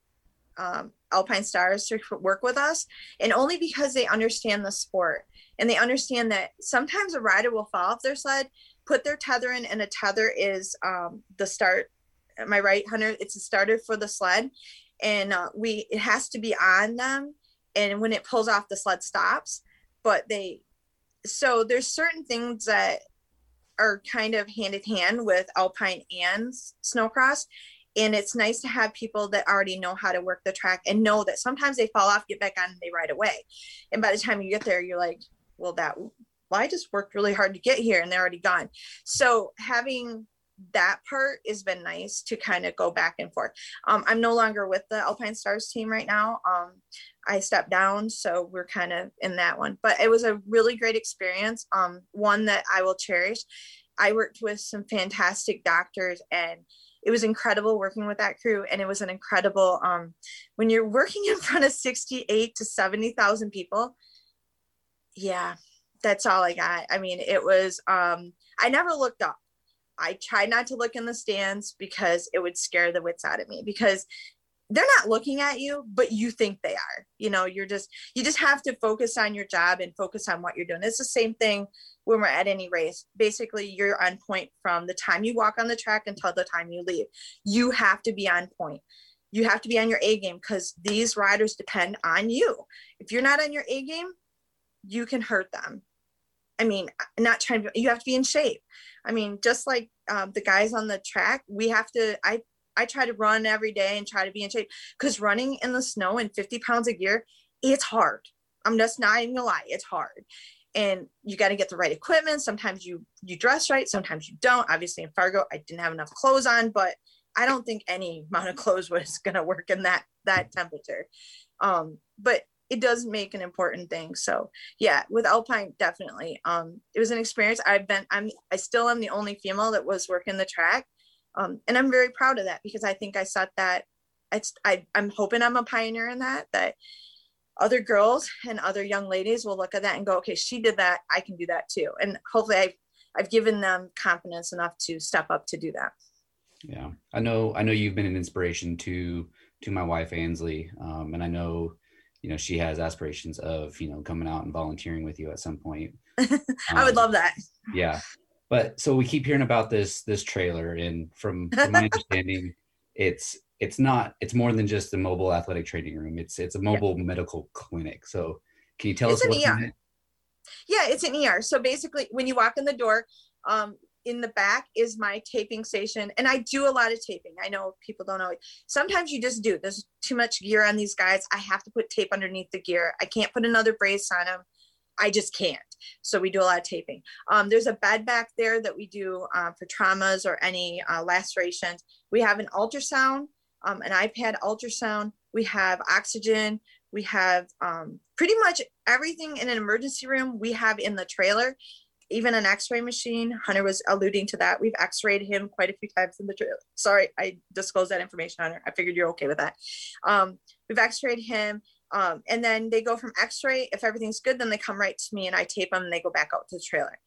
um, Alpinestars to work with us, and only because they understand the sport and they understand that sometimes a rider will fall off their sled, put their tether in, and a tether is um, the start. Am I right, Hunter? It's a starter for the sled, and uh, we it has to be on them and when it pulls off the sled stops but they so there's certain things that are kind of hand in hand with alpine and snowcross and it's nice to have people that already know how to work the track and know that sometimes they fall off get back on and they ride away and by the time you get there you're like well that well i just worked really hard to get here and they're already gone so having that part has been nice to kind of go back and forth. Um, I'm no longer with the Alpinestars team right now. Um, I stepped down, so we're kind of in that one. But it was a really great experience. Um, one that I will cherish. I worked with some fantastic doctors, and it was incredible working with that crew. And it was an incredible um, when you're working in front of 68 to 70,000 people. Yeah, that's all I got. I mean, it was. Um, I never looked up. I tried not to look in the stands because it would scare the wits out of me because they're not looking at you but you think they are you know you're just you just have to focus on your job and focus on what you're doing it's the same thing when we're at any race basically you're on point from the time you walk on the track until the time you leave you have to be on point you have to be on your a game because these riders depend on you if you're not on your a game you can hurt them i mean not trying to you have to be in shape i mean just like um, the guys on the track we have to i I try to run every day and try to be in shape because running in the snow and 50 pounds of gear, it's hard. I'm just not even gonna lie, it's hard. And you got to get the right equipment. Sometimes you you dress right, sometimes you don't. Obviously in Fargo, I didn't have enough clothes on, but I don't think any [LAUGHS] amount of clothes was to work in that that temperature. Um, but it does make an important thing. So yeah, with Alpine, definitely. Um, it was an experience. I've been, I'm, I still am the only female that was working the track. Um, and I'm very proud of that because I think I set that it's, I, I'm hoping I'm a pioneer in that, that other girls and other young ladies will look at that and go, okay, she did that. I can do that too. And hopefully I've, I've given them confidence enough to step up to do that. Yeah. I know, I know you've been an inspiration to, to my wife, Ansley. Um, and I know, you know, she has aspirations of, you know, coming out and volunteering with you at some point. [LAUGHS] I would um, love that. Yeah. But so we keep hearing about this, this trailer and from, from my understanding, [LAUGHS] it's it's not it's more than just a mobile athletic training room it's it's a mobile yeah. medical clinic so can you tell it's us what's ER. in it yeah it's an er so basically when you walk in the door um, in the back is my taping station and i do a lot of taping. I know people don't know sometimes you just do there's too much gear on these guys i have to put tape underneath the gear i can't put another brace on them i just can't. So we do a lot of taping. Um, there's a bed back there that we do uh, for traumas or any uh, lacerations. We have an ultrasound um, an iPad ultrasound, we have oxygen, we have um, pretty much everything in an emergency room we have in the trailer, even an x-ray machine. Hunter was alluding to that. We've x-rayed him quite a few times in the trailer. Sorry, I disclosed that information, Hunter. I figured you're okay with that. Um, we've x-rayed him. Um, and then they go from x-ray. If everything's good, then they come right to me and I tape them and they go back out to the trailer,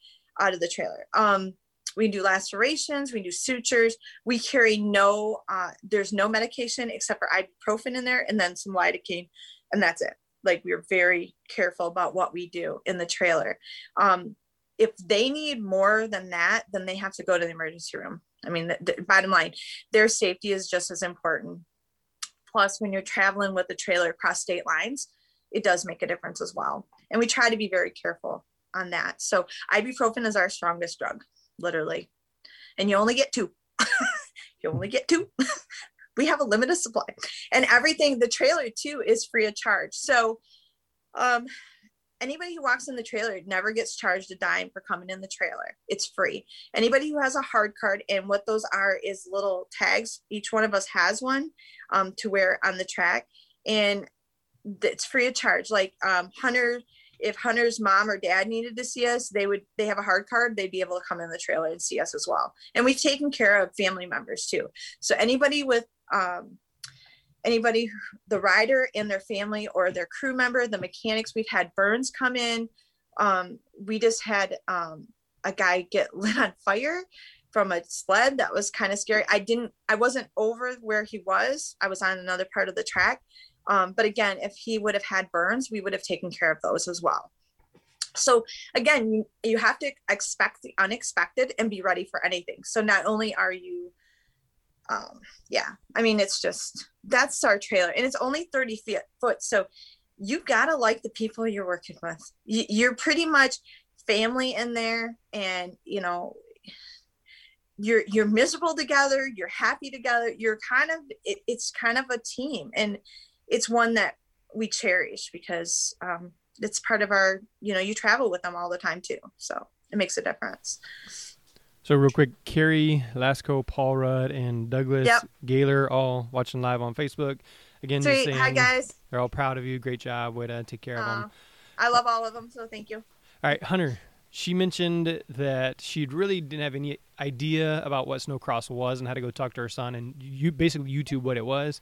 out of the trailer. Um, we do lacerations, we do sutures. We carry no, uh, there's no medication except for ibuprofen in there and then some lidocaine, and that's it. Like we're very careful about what we do in the trailer. Um, if they need more than that, then they have to go to the emergency room. I mean, the, the bottom line, their safety is just as important. Plus, when you're traveling with a trailer across state lines, it does make a difference as well. And we try to be very careful on that. So ibuprofen is our strongest drug literally. And you only get two. [LAUGHS] you only get two. [LAUGHS] we have a limited supply. And everything, the trailer too, is free of charge. So um anybody who walks in the trailer never gets charged a dime for coming in the trailer. It's free. Anybody who has a hard card, and what those are is little tags. Each one of us has one um, to wear on the track, and it's free of charge. Like um, Hunter if Hunter's mom or dad needed to see us, they would they have a hard card, they'd be able to come in the trailer and see us as well. And we've taken care of family members too. So anybody with um, anybody the rider and their family or their crew member, the mechanics, we've had burns come in. Um, we just had um, a guy get [LAUGHS] lit on fire from a sled that was kind of scary. I didn't I wasn't over where he was. I was on another part of the track um, but again, if he would have had burns, we would have taken care of those as well. So again, you, you have to expect the unexpected and be ready for anything. So not only are you, um, yeah, I mean, it's just, that's our trailer and it's only 30 feet foot. So you gotta like the people you're working with. You, you're pretty much family in there and, you know, you're you're miserable together you're happy together you're kind of it, it's kind of a team and it's one that we cherish because um, it's part of our you know you travel with them all the time too so it makes a difference so real quick carrie lasco paul rudd and douglas yep. gaylor all watching live on facebook. Again Sweet. Saying, hi guys. they're all proud of you. Great job way to take care uh, of them. I love all of them so thank you. All right hunter she mentioned that she really didn't have any idea about what snowcross was and had to go talk to her son and you basically youtube what it was.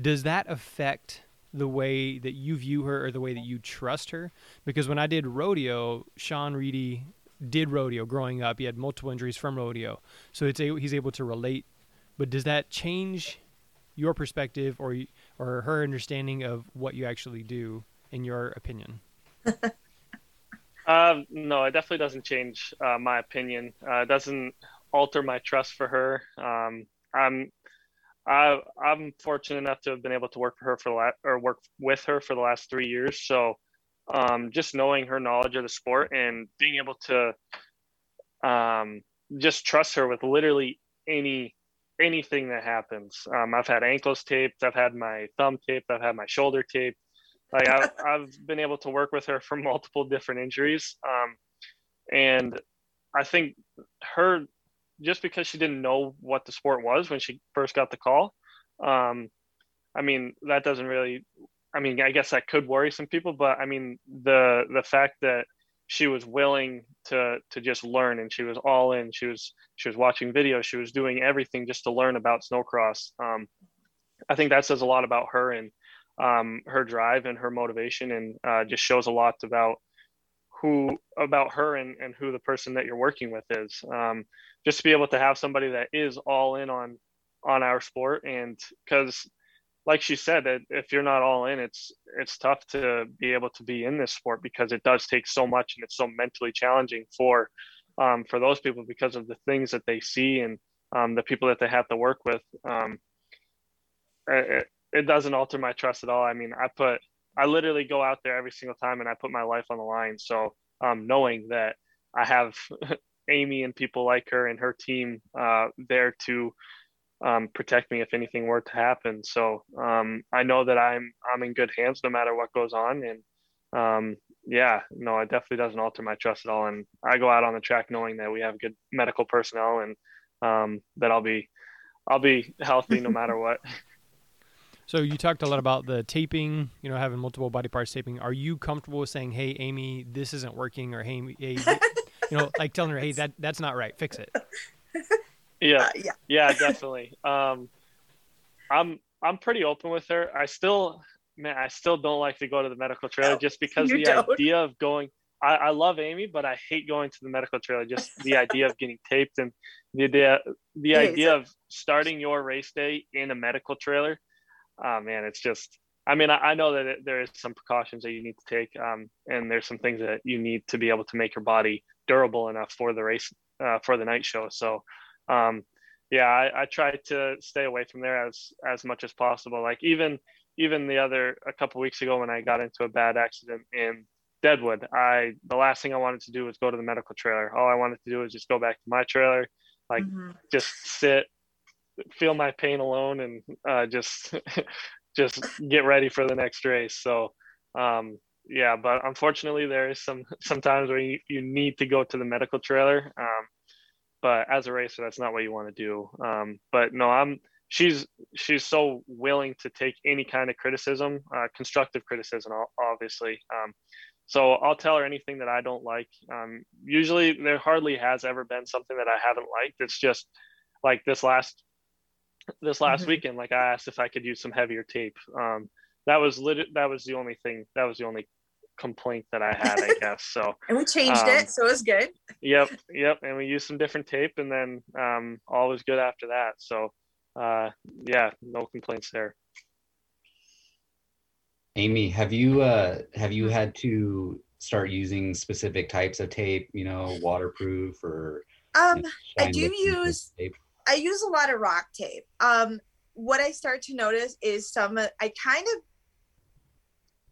Does that affect the way that you view her or the way that you trust her? Because when I did rodeo, Sean Reedy did rodeo growing up. He had multiple injuries from rodeo, so it's a, he's able to relate. But does that change your perspective or or her understanding of what you actually do, in your opinion? uh, [LAUGHS] no, it definitely doesn't change uh, my opinion. Uh, it doesn't alter my trust for her. Um, I'm I, I'm fortunate enough to have been able to work for her for the last, or work with her for the last three years. So, um, just knowing her knowledge of the sport and being able to, um, just trust her with literally any anything that happens. Um, I've had ankles taped, I've had my thumb taped, I've had my shoulder taped. Like I've, [LAUGHS] I've been able to work with her for multiple different injuries, um, and I think her just because she didn't know what the sport was when she first got the call. Um, I mean, that doesn't really. I mean, I guess that could worry some people, but I mean, the the fact that she was willing to to just learn and she was all in. She was she was watching videos. She was doing everything just to learn about snowcross. Um, I think that says a lot about her and um, her drive and her motivation, and uh, just shows a lot about who about her and, and who the person that you're working with is. Um, just to be able to have somebody that is all in on on our sport, and because like she said, that if you're not all in, it's it's tough to be able to be in this sport because it does take so much and it's so mentally challenging for um, for those people because of the things that they see and um, the people that they have to work with. Um, it, it doesn't alter my trust at all. I mean, I put, I literally go out there every single time and I put my life on the line. So um, knowing that I have [LAUGHS] Amy and people like her and her team uh, there to um, protect me if anything were to happen. So um, I know that I'm I'm in good hands no matter what goes on. And um, yeah, no, it definitely doesn't alter my trust at all. And I go out on the track knowing that we have good medical personnel and um, that I'll be I'll be healthy no matter what. [LAUGHS] So you talked a lot about the taping, you know, having multiple body parts taping. Are you comfortable with saying, "Hey, Amy, this isn't working," or "Hey, hey you know, like telling her, "Hey, that that's not right. Fix it." [LAUGHS] Yeah, uh, yeah, yeah, [LAUGHS] definitely. Um, I'm I'm pretty open with her. I still, man, I still don't like to go to the medical trailer no, just because the don't. idea of going. I, I love Amy, but I hate going to the medical trailer. Just the idea of getting taped and the idea the yeah, idea of starting your race day in a medical trailer oh man, it's just. I mean, I, I know that it, there is some precautions that you need to take, um, and there's some things that you need to be able to make your body durable enough for the race, uh, for the night show. So, um, yeah, I, I try to stay away from there as as much as possible. Like even even the other a couple weeks ago when I got into a bad accident in Deadwood, I the last thing I wanted to do was go to the medical trailer. All I wanted to do was just go back to my trailer, like mm-hmm. just sit, feel my pain alone and uh, just [LAUGHS] just get ready for the next race. So um, yeah, but unfortunately there is some [LAUGHS] sometimes where you, you need to go to the medical trailer. Um, but as a racer, that's not what you want to do. Um, but no, I'm she's she's so willing to take any kind of criticism, uh, constructive criticism, obviously. Um, so I'll tell her anything that I don't like. Um, usually, there hardly has ever been something that I haven't liked. It's just like this last this last mm-hmm. weekend, like I asked if I could use some heavier tape. Um, that was lit- that was the only thing. That was the only complaint that I [LAUGHS] had, I guess. So and we changed um, it, so it was good. yep, yep. And we used some different tape, and then um, all was good after that. So uh, yeah, no complaints there. Amy, have you uh, have you had to start using specific types of tape? You know, waterproof or um, you know, I do use tape? I use a lot of rock tape. Um, what I start to notice is some, I kind of,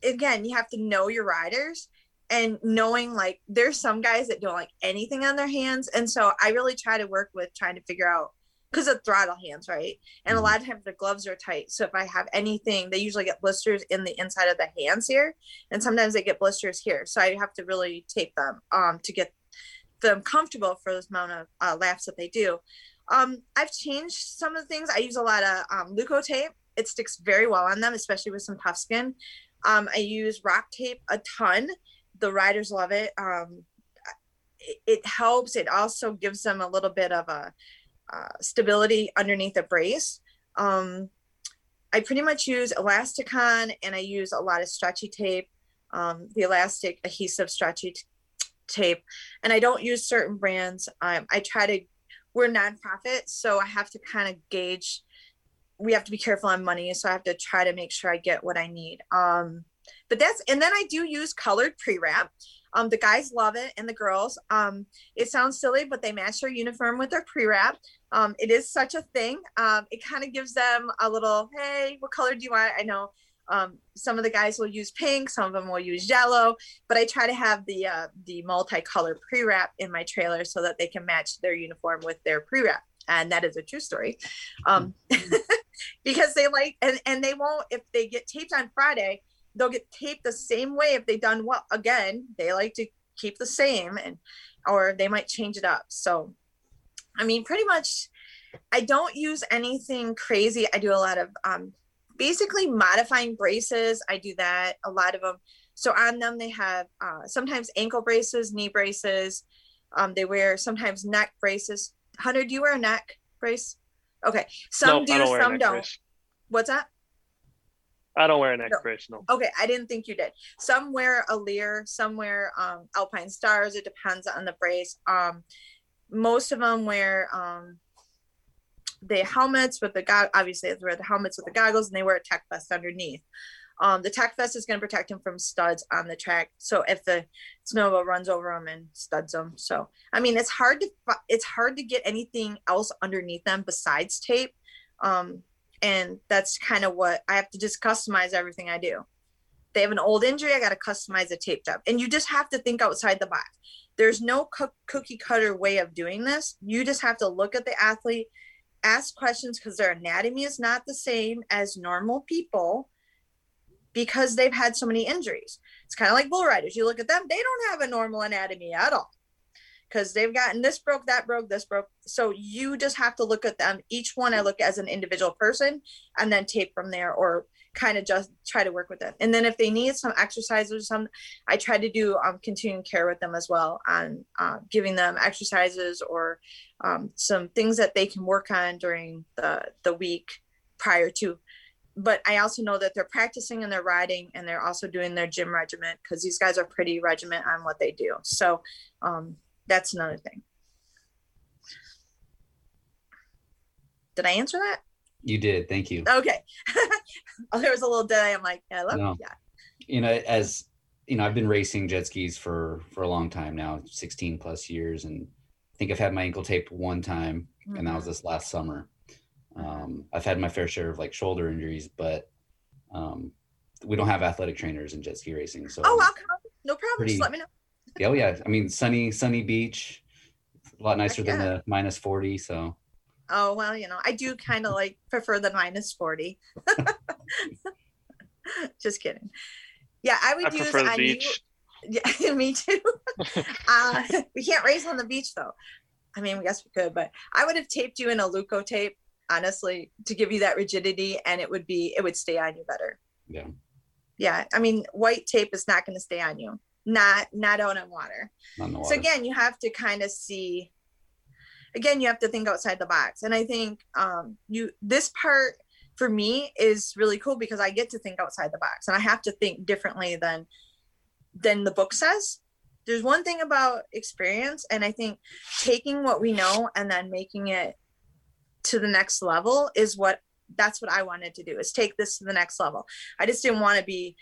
again, you have to know your riders and knowing like there's some guys that don't like anything on their hands. And so I really try to work with trying to figure out because of throttle hands, right? And a mm-hmm. lot of times the gloves are tight. So if I have anything, they usually get blisters in the inside of the hands here, and sometimes they get blisters here. So I have to really tape them um, to get them comfortable for this amount of uh, laps that they do. Um, I've changed some of the things. I use a lot of um, Leukotape. It sticks very well on them, especially with some tough skin. Um, I use rock tape a ton. The riders love it. Um, it. it. helps. It also gives them a little bit of a uh, stability underneath the brace. Um, I pretty much use Elastikon and I use a lot of stretchy tape, um, the elastic adhesive stretchy t- tape. And I don't use certain brands. Um, I try to we're nonprofit, so I have to kind of gauge. We have to be careful on money, so I have to try to make sure I get what I need. Um, but that's and then I do use colored pre-wrap. Um, the guys love it and the girls. Um, it sounds silly, but they match their uniform with their pre-wrap. Um, it is such a thing. Um, it kind of gives them a little, hey, what color do you want? I know um, some of the guys will use pink, some of them will use yellow, but I try to have the uh, the multicolor pre-wrap in my trailer so that they can match their uniform with their pre-wrap. And that is a true story, um, [LAUGHS] because they like and and they won't if they get taped on Friday, they'll get taped the same way if they done well. Again, they like to keep the same, and or they might change it up. So I mean, pretty much, I don't use anything crazy. I do a lot of um, basically modifying braces. I do that, a lot of them. So on them, they have uh, sometimes ankle braces, knee braces. Um, they wear sometimes neck braces. Hunter, do you wear a neck brace? Okay. Some do, don't some don't. What's that? I don't wear a neck no. brace, no. Okay, I didn't think you did. Some wear a Leatt, some wear um, Alpinestars. It depends on the brace. Um, most of them wear um, the helmets with the go- obviously they wear the helmets with the goggles, and they wear a tech vest underneath. Um, the tech vest is going to protect him from studs on the track. So if the snowball runs over him and studs them, so I mean it's hard to it's hard to get anything else underneath them besides tape. Um, and that's kind of what I have to just customize everything I do. They have an old injury, I got to customize a tape job, and you just have to think outside the box. There's no cookie cutter way of doing this. You just have to look at the athlete, ask questions because their anatomy is not the same as normal people because they've had so many injuries. It's kind of like bull riders. You look at them, they don't have a normal anatomy at all because they've gotten this broke, that broke, this broke. So you just have to look at them. Each one I look as an individual person and then tape from there or kind of just try to work with them. And then if they need some exercises or something, I try to do um, continuing care with them as well on uh, giving them exercises or um, some things that they can work on during the, the week prior to but I also know that they're practicing and they're riding and they're also doing their gym regiment because these guys are pretty regiment on what they do. So um, that's another thing. Did I answer that? You did. Thank you. Okay. [LAUGHS] oh, there was a little delay. I'm like, yeah, I love no. yeah. You know, as you know, I've been racing jet skis for for a long time now, 16 plus years, and I think I've had my ankle taped one time, mm-hmm. and that was mm-hmm. this last summer. Um, I've had my fair share of like shoulder injuries, but um, we don't have athletic trainers in jet ski racing. So oh, I'll come. No problem. Pretty, Just let me know. yeah, [LAUGHS] oh yeah. I mean, sunny, sunny beach, a lot nicer yeah. than the minus forty. So. Oh well, you know, I do kind of like prefer the minus forty. [LAUGHS] Just kidding. Yeah, I would I use. Prefer the beach. [LAUGHS] yeah, me too. uh, we can't race on the beach though. I mean, I guess we could, but I would have taped you in a Leukotape honestly to give you that rigidity and it would be it would stay on you better. Yeah. Yeah i mean white tape is not going to stay on you. Not not out on water. water so again you have to kind of see again you have to think outside the box. And i think um you this part for me is really cool because i get to think outside the box and i have to think differently than than the book says. There's one thing about experience and i think taking what we know and then making it to the next level is what that's what I wanted to do is take this to the next level. I just didn't want to be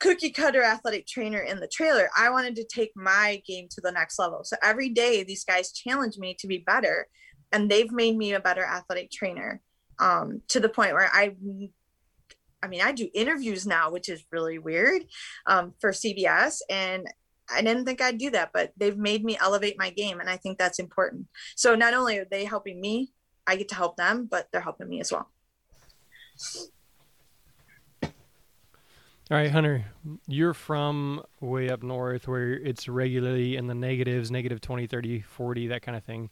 cookie cutter athletic trainer in the trailer. I wanted to take my game to the next level. So every day these guys challenge me to be better and they've made me a better athletic trainer um, to the point where I I mean, I do interviews now, which is really weird um, for CBS. And I didn't think I'd do that, but they've made me elevate my game. And I think that's important. So not only are they helping me I get to help them, but they're helping me as well. All right, Hunter, you're from way up north where it's regularly in the negatives, negative 20, 30, 40, that kind of thing.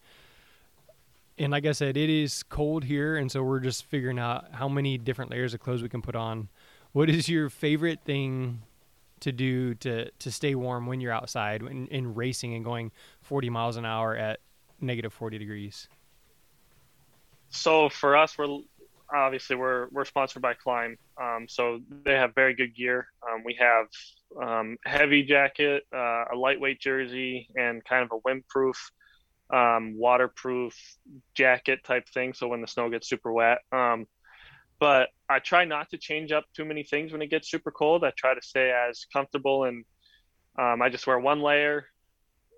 And like I said, it is cold here. And so we're just figuring out how many different layers of clothes we can put on. What is your favorite thing to do to, to stay warm when you're outside in, in racing and going 40 miles an hour at negative 40 degrees? So for us, we're obviously we're we're sponsored by Klim, um, so they have very good gear. Um, we have um, heavy jacket, uh, a lightweight jersey, and kind of a windproof, um, waterproof jacket type thing. So when the snow gets super wet. Um, but I try not to change up too many things when it gets super cold. I try to stay as comfortable and um, I just wear one layer,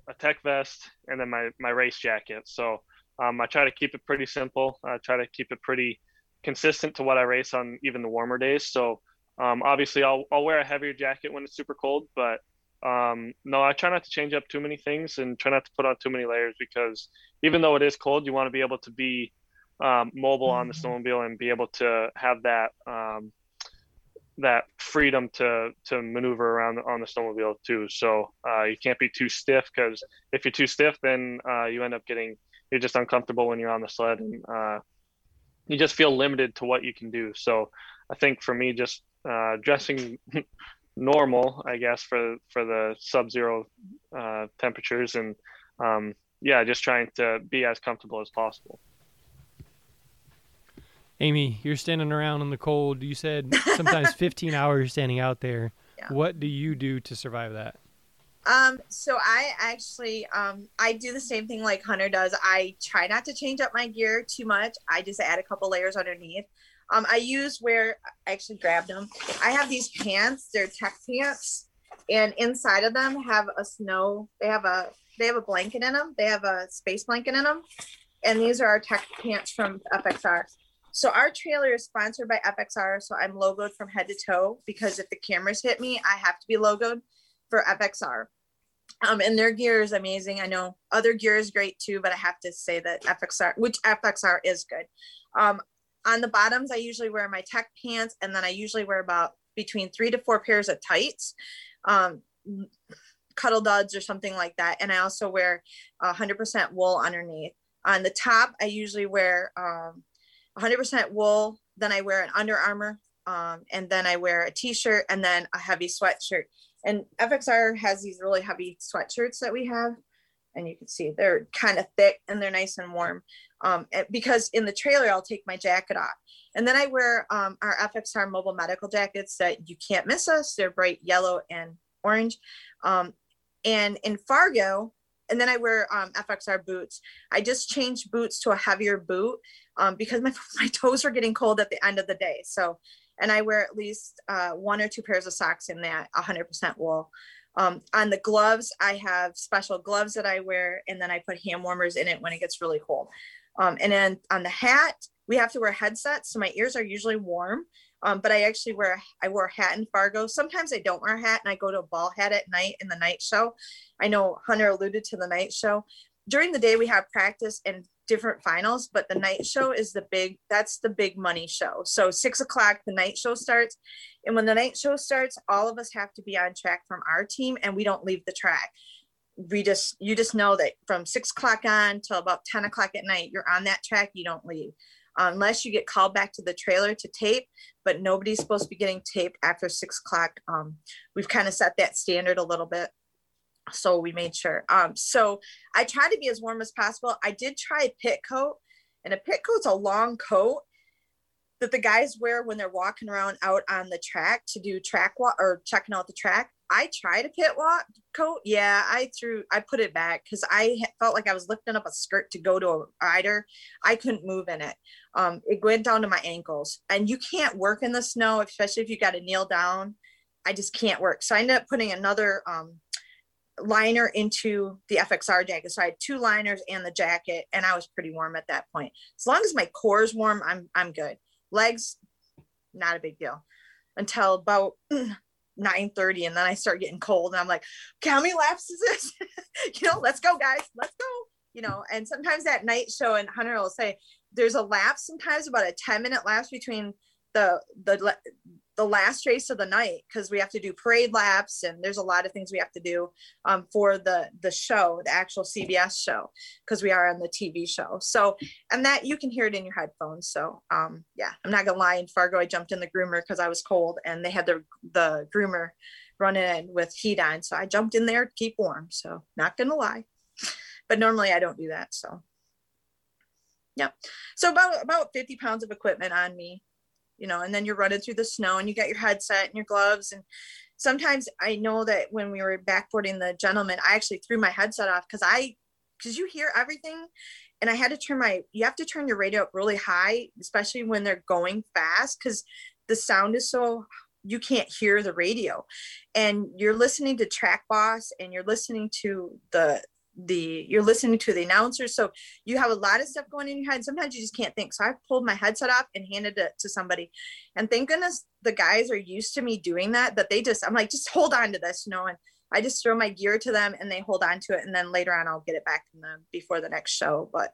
a tech vest, and then my my race jacket. So um, I try to keep it pretty simple. I try to keep it pretty consistent to what I race on even the warmer days. So um, obviously, I'll I'll wear a heavier jacket when it's super cold, but um, no, I try not to change up too many things and try not to put on too many layers because even though it is cold, you want to be able to be um, mobile on the mm-hmm. snowmobile and be able to have that um, that freedom to to maneuver around on the snowmobile too. So uh, you can't be too stiff because if you're too stiff, then uh, you end up getting you're just uncomfortable when you're on the sled and uh, you just feel limited to what you can do. So I think for me, just uh, dressing [LAUGHS] normal, I guess, for for the sub-zero uh, temperatures, and um, yeah, just trying to be as comfortable as possible. Amy, you're standing around in the cold. You said sometimes [LAUGHS] 15 hours standing out there. Yeah. What do you do to survive that? Um, so I actually um I do the same thing like Hunter does. I try not to change up my gear too much. I just add a couple layers underneath. Um, I use where I actually grabbed them. I have these pants. They're tech pants, and inside of them have a snow. They have a they have a blanket in them. They have a space blanket in them, and these are our tech pants from FXR. So our trailer is sponsored by FXR. So I'm logoed from head to toe because if the cameras hit me, I have to be logoed for FXR. Um, and their gear is amazing. I know other gear is great too, but I have to say that FXR, which FXR is good. Um, on the bottoms, I usually wear my tech pants, and then I usually wear about between three to four pairs of tights, um, cuddle duds or something like that. And I also wear 100% wool underneath. On the top, I usually wear 100% um, wool. Then I wear an Under Armour, um, and then I wear a t-shirt, and then a heavy sweatshirt and FXR has these really heavy sweatshirts that we have. And you can see they're kind of thick and they're nice and warm. Um, because in the trailer, I'll take my jacket off. And then I wear um, our FXR mobile medical jackets that you can't miss us. They're bright yellow and orange. Um, and in Fargo, and then I wear um, FXR boots. I just changed boots to a heavier boot um, because my, [LAUGHS] my toes were getting cold at the end of the day. So and I wear at least uh, one or two pairs of socks in that 100% wool. Um, on the gloves, I have special gloves that I wear, and then I put hand warmers in it when it gets really cold. Um, and then on the hat, we have to wear headsets, so my ears are usually warm. Um, but I actually wear I wear a hat in Fargo. Sometimes I don't wear a hat, and I go to a ball hat at night in the night show. I know Hunter alluded to the night show. During the day, we have practice, and different finals, but the night show is the big, that's the big money show. So six o'clock, the night show starts. And when the night show starts, all of us have to be on track from our team and we don't leave the track. We just, you just know that from six o'clock on till about 10 o'clock at night, you're on that track, you don't leave. Unless you get called back to the trailer to tape, but nobody's supposed to be getting taped after six o'clock. Um, we've kind of set that standard a little bit so we made sure. Um so i tried to be as warm as possible. I did try a pit coat and a pit coat's a long coat that the guys wear when they're walking around out on the track to do track walk or checking out the track. I tried a pit walk coat. Yeah i threw i put it back because i felt like i was lifting up a skirt to go to a rider. I couldn't move in it. Um it went down to my ankles. And you can't work in the snow especially if you got to kneel down. I just can't work. So i ended up putting another um liner into the FXR jacket. So I had two liners and the jacket, and I was pretty warm at that point. As long as my core is warm, I'm I'm good. Legs, not a big deal. Until about [CLEARS THROAT] 9:30, and then I start getting cold, and I'm like, how many laps is this? [LAUGHS] you know, let's go, guys, let's go. You know, and sometimes that night show, and Hunter will say, there's a lap sometimes about a 10 minute lapse between the the the last race of the night because we have to do parade laps and there's a lot of things we have to do um, for the the show the actual cbs show because we are on the tv show. So and that you can hear it in your headphones. So um, yeah i'm not gonna lie in fargo i jumped in the groomer because i was cold and they had the the groomer running in with heat on. So i jumped in there to keep warm. So not gonna lie. But normally i don't do that so. Yeah so about about 50 pounds of equipment on me you know, and then you're running through the snow and you got your headset and your gloves. And sometimes I know that when we were backboarding the gentleman, I actually threw my headset off because I, because you hear everything. And I had to turn my, you have to turn your radio up really high, especially when they're going fast because the sound is so you can't hear the radio and you're listening to track boss and you're listening to the the you're listening to the announcer. So you have a lot of stuff going in your head. Sometimes you just can't think. So i pulled my headset off and handed it to somebody. And thank goodness the guys are used to me doing that that they just i'm like just hold on to this you know? And i just throw my gear to them and they hold on to it. And then later on i'll get it back from them before the next show. But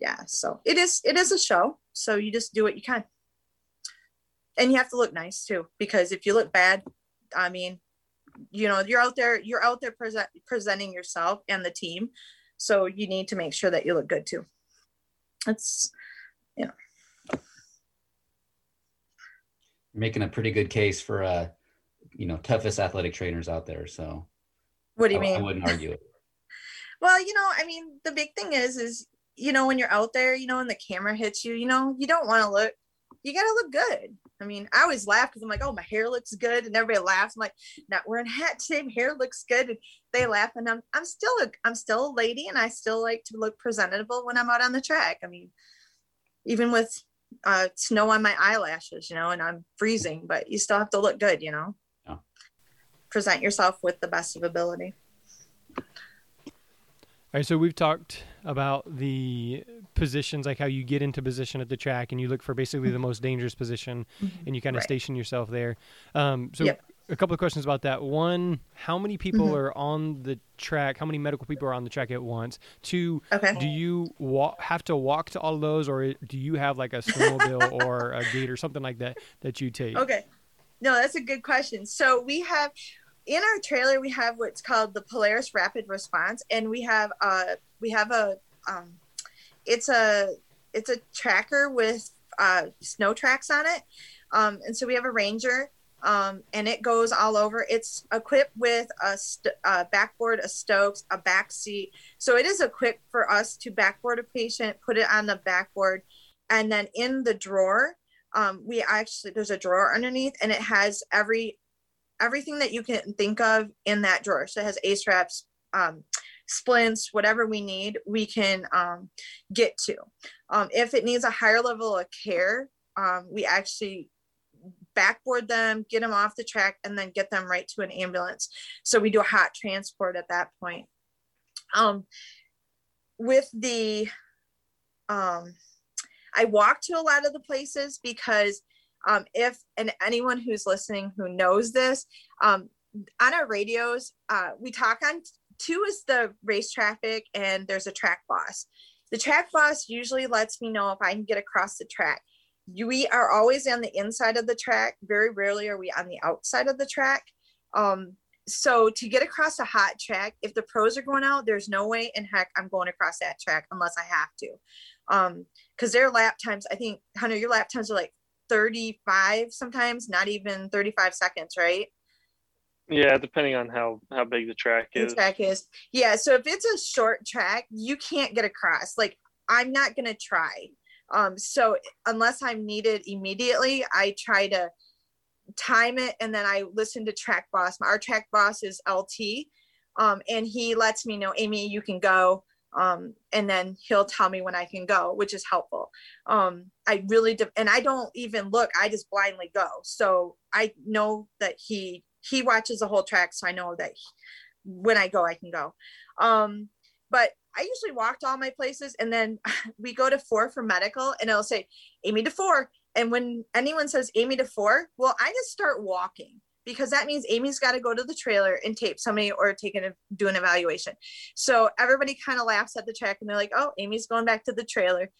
yeah so it is it is a show. So you just do what you can. And you have to look nice too because if you look bad i mean you know you're out there you're out there present, presenting yourself and the team So you need to make sure that you look good too. It's, you know. Making a pretty good case for, uh, you know, toughest athletic trainers out there. So what do you I, mean? I wouldn't argue it. [LAUGHS] well, you know, I mean, the big thing is, is, you know, when you're out there, you know, and the camera hits you, you know, you don't want to look, you got to look good. I mean, I always laugh because I'm like, oh, my hair looks good, and everybody laughs. I'm like, not wearing a hat today. My hair looks good, and they laugh. And I'm, I'm still, a, I'm still a lady, and I still like to look presentable when I'm out on the track. I mean, even with uh, snow on my eyelashes, you know, and I'm freezing, but you still have to look good, you know. Yeah. Present yourself with the best of ability. All right, so we've talked about the positions, like how you get into position at the track, and you look for basically the most dangerous position, Mm-hmm. and you kind of Right. station yourself there. Um, so, Yep. a couple of questions about that. One, how many people Mhm. are on the track? How many medical people are on the track at once? Two, Okay. do you wa- have to walk to all of those, or do you have like a snowmobile [LAUGHS] or a gate or something like that that you take? Okay. No, that's a good question. So we have in our trailer we have what's called the Polaris Rapid Response, and we have uh we have a um it's a it's a tracker with uh snow tracks on it. Um and so we have a Ranger um and it goes all over. It's equipped with a, st- a backboard, a Stokes, a back seat. So it is equipped for us to backboard a patient, put it on the backboard, and then in the drawer um, we actually there's a drawer underneath and it has every everything that you can think of in that drawer so it has a straps um, splints whatever we need we can um, get to. Um, if it needs a higher level of care um, we actually backboard them get them off the track and then get them right to an ambulance. So we do a hot transport at that point. Um, with the um, I walk to a lot of the places because um, if and anyone who's listening who knows this, on our radios, uh, we talk on two is the race traffic and there's a track boss. The track boss usually lets me know if I can get across the track. We are always on the inside of the track. Very rarely are we on the outside of the track. Um, so to get across a hot track, if the pros are going out, there's no way in heck I'm going across that track unless I have to. Um, because their lap times, I think, Hunter, your lap times are like 35 sometimes, not even 35 seconds, right? Yeah, depending on how how big the track The is. track is. Yeah, so if it's a short track, you can't get across. Like I'm not gonna try. Um, so unless I'm needed immediately, I try to time it and then I listen to track boss. Our track boss is LT. Um, and he lets me know, Amy, you can go. Um, and then he'll tell me when I can go, which is helpful. Um, I really do, and I don't even look, I just blindly go. So I know that he he watches the whole track, so I know that he- when I go, I can go. Um, but I usually walk to all my places, and then [LAUGHS] we go to four for medical, and i'll say Amy to four. And when anyone says Amy to four, well, I just start walking because that means Amy's got to go to the trailer and tape somebody or take an do an evaluation. So everybody kind of laughs at the track and they're like, "Oh, Amy's going back to the trailer,"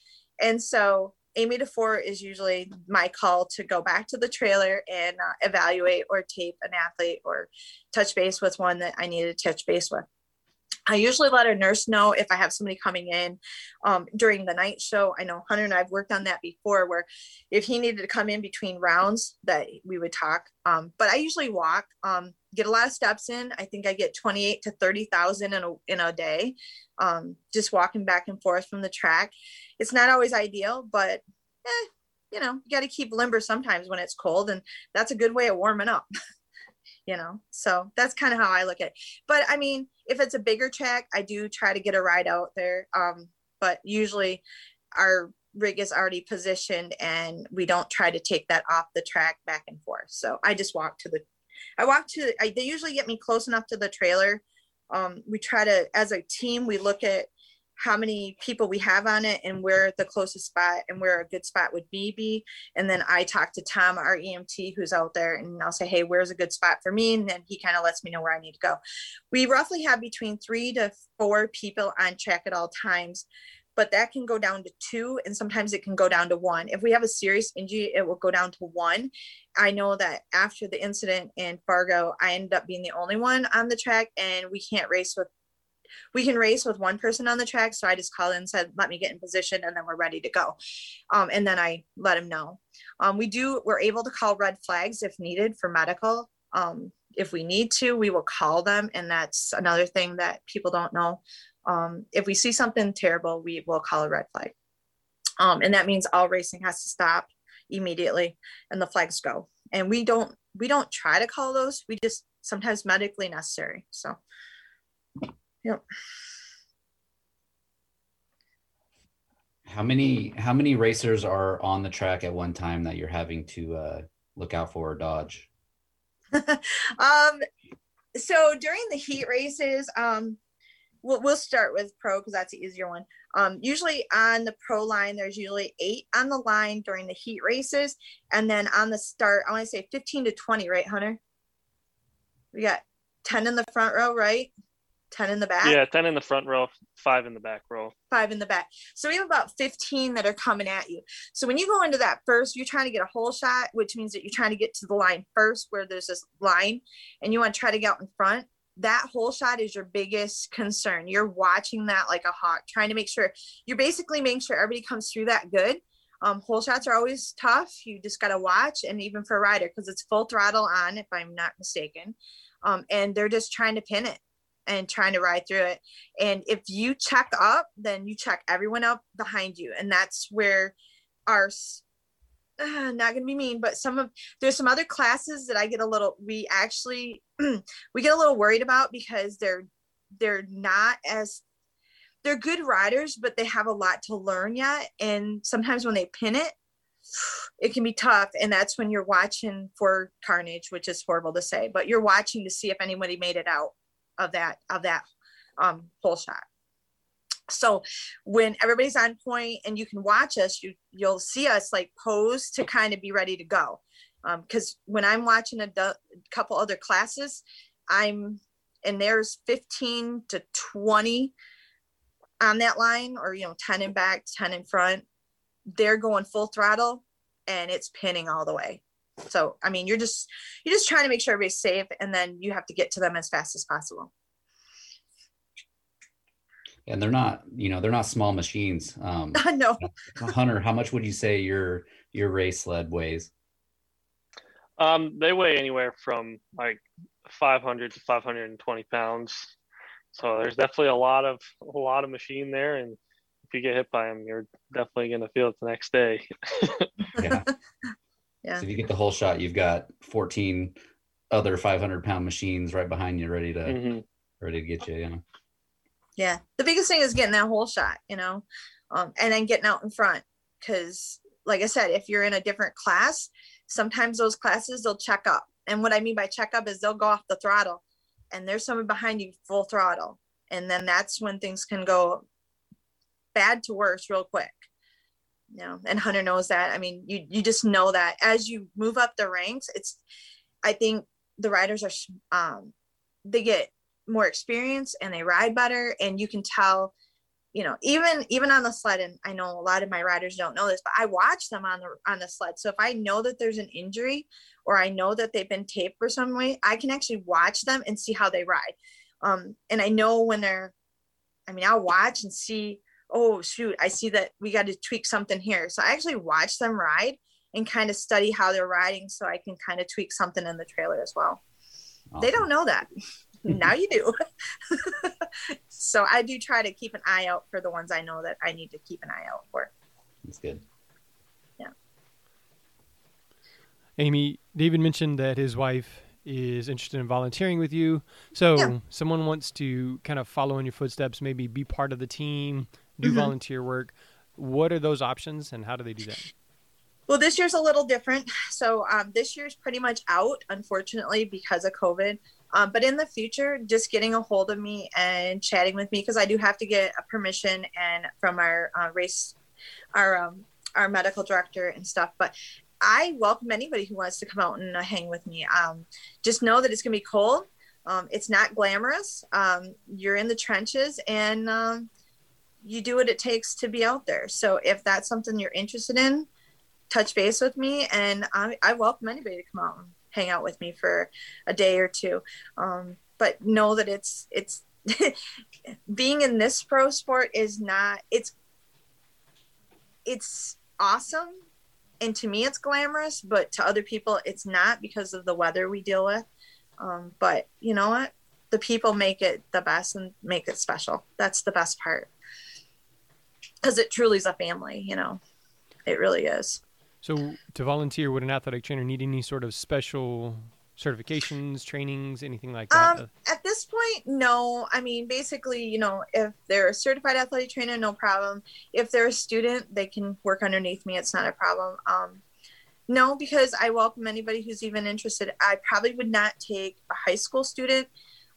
and so Amy four is usually my call to go back to the trailer and uh, evaluate or tape an athlete or touch base with one that I need to touch base with. I usually let a nurse know if I have somebody coming in um, during the night show. I know Hunter and I've worked on that before, where if he needed to come in between rounds, that we would talk. Um, but I usually walk, um, get a lot of steps in. I think I get 28 to 30,000 in a, in a day, um, just walking back and forth from the track. It's not always ideal, but eh, you know, you got to keep limber sometimes when it's cold, and that's a good way of warming up. [LAUGHS] you know, so that's kind of how I look at it. But I mean, if it's a bigger track, I do try to get a ride out there. Um, but usually our rig is already positioned and we don't try to take that off the track back and forth. So I just walk to the, I walk to, I, they usually get me close enough to the trailer. Um, we try to, as a team, we look at how many people we have on it and where the closest spot and where a good spot would be be. And then i talk to tom our emt who's out there and i'll say hey where's a good spot for me? And then he kind of lets me know where i need to go. We roughly have between three to four people on track at all times but that can go down to two and sometimes it can go down to one. If we have a serious injury it will go down to one. I know that after the incident in fargo i ended up being the only one on the track and we can't race with we can race with one person on the track. So I just called and said, let me get in position and then we're ready to go. Um, and then I let him know. Um, we do, we're able to call red flags if needed for medical. Um, if we need to, we will call them. And that's another thing that people don't know. Um, if we see something terrible, we will call a red flag. Um, and that means all racing has to stop immediately and the flags go. And we don't, we don't try to call those. We just sometimes medically necessary. So Yep. How many how many racers are on the track at one time that you're having to uh, look out for or dodge? [LAUGHS] um, so during the heat races, um, we'll, we'll start with pro because that's the easier one. Um, usually on the pro line, there's usually eight on the line during the heat races, and then on the start, I want to say 15 to 20, right, Hunter? We got 10 in the front row, right? 10 in the back? Yeah, 10 in the front row, five in the back row. Five in the back. So we have about 15 that are coming at you. So when you go into that first, you're trying to get a hole shot, which means that you're trying to get to the line first where there's this line and you want to try to get out in front. That hole shot is your biggest concern. You're watching that like a hawk, trying to make sure you're basically making sure everybody comes through that good. Um, hole shots are always tough. You just got to watch, and even for a rider, because it's full throttle on, if I'm not mistaken. Um, and they're just trying to pin it and trying to ride through it. And if you check up, then you check everyone up behind you. And that's where our uh, not gonna be mean, but some of there's some other classes that I get a little we actually [CLEARS THROAT] we get a little worried about because they're they're not as they're good riders, but they have a lot to learn yet. And sometimes when they pin it, it can be tough. And that's when you're watching for carnage, which is horrible to say, but you're watching to see if anybody made it out of that of that um, hole shot. So when everybody's on point and you can watch us, you you'll see us like pose to kind of be ready to go. Because um, when I'm watching a du- couple other classes, I'm and there's 15 to 20 on that line, or you know, 10 in back, 10 in front. They're going full throttle, and it's pinning all the way. So, I mean, you're just you're just trying to make sure everybody's safe, and then you have to get to them as fast as possible. And they're not, you know, they're not small machines. Um, [LAUGHS] no. [LAUGHS] Hunter, how much would you say your your race sled weighs? Um, they weigh anywhere from like 500 to 520 pounds. So there's definitely a lot of a lot of machine there, and if you get hit by them, you're definitely going to feel it the next day. [LAUGHS] yeah. Yeah. So if you get the hole shot, you've got 14 other 500 pound machines right behind you, ready to mm-hmm. ready to get you. Yeah. Yeah. The biggest thing is getting that hole shot, you know, um, and then getting out in front. Because, like I said, if you're in a different class, sometimes those classes they'll check up. And what I mean by check up is they'll go off the throttle, and there's someone behind you full throttle, and then that's when things can go bad to worse real quick know and hunter knows that. I mean you you just know that as you move up the ranks it's i think the riders are um they get more experience and they ride better and you can tell you know even even on the sled and i know a lot of my riders don't know this but i watch them on the on the sled. So if i know that there's an injury or i know that they've been taped for some way i can actually watch them and see how they ride. Um and i know when they're i mean i'll watch and see oh shoot i see that we got to tweak something here. So i actually watch them ride and kind of study how they're riding so i can kind of tweak something in the trailer as well. Awesome. they don't know that. [LAUGHS] Now you do. [LAUGHS] So i do try to keep an eye out for the ones i know that i need to keep an eye out for. That's good. Yeah. Amy david mentioned that his wife is interested in volunteering with you. So yeah. someone wants to kind of follow in your footsteps maybe be part of the team do mm-hmm. volunteer work. What are those options and how do they do that? Well, this year's a little different. So um, this year's pretty much out, unfortunately, because of COVID. Um, but in the future, just getting a hold of me and chatting with me because I do have to get a permission and from our uh, race, our um, our medical director and stuff. But I welcome anybody who wants to come out and uh, hang with me. Um, just know that it's gonna be cold. Um, it's not glamorous. Um, you're in the trenches, and um, you do what it takes to be out there. So if that's something you're interested in, touch base with me, and I, I welcome anybody to come out and hang out with me for a day or two. Um, but know that it's it's [LAUGHS] being in this pro sport is not it's it's awesome. And to me it's glamorous but to other people it's not because of the weather we deal with. Um, but you know what? The people make it the best and make it special. That's the best part because it truly is a family you know it really is so to volunteer would an athletic trainer need any sort of special certifications, trainings, anything like that? Um, at this point, no. I mean, basically, you know, if they're a certified athletic trainer, no problem. If they're a student, they can work underneath me. It's not a problem. Um, no, because I welcome anybody who's even interested. I probably would not take a high school student,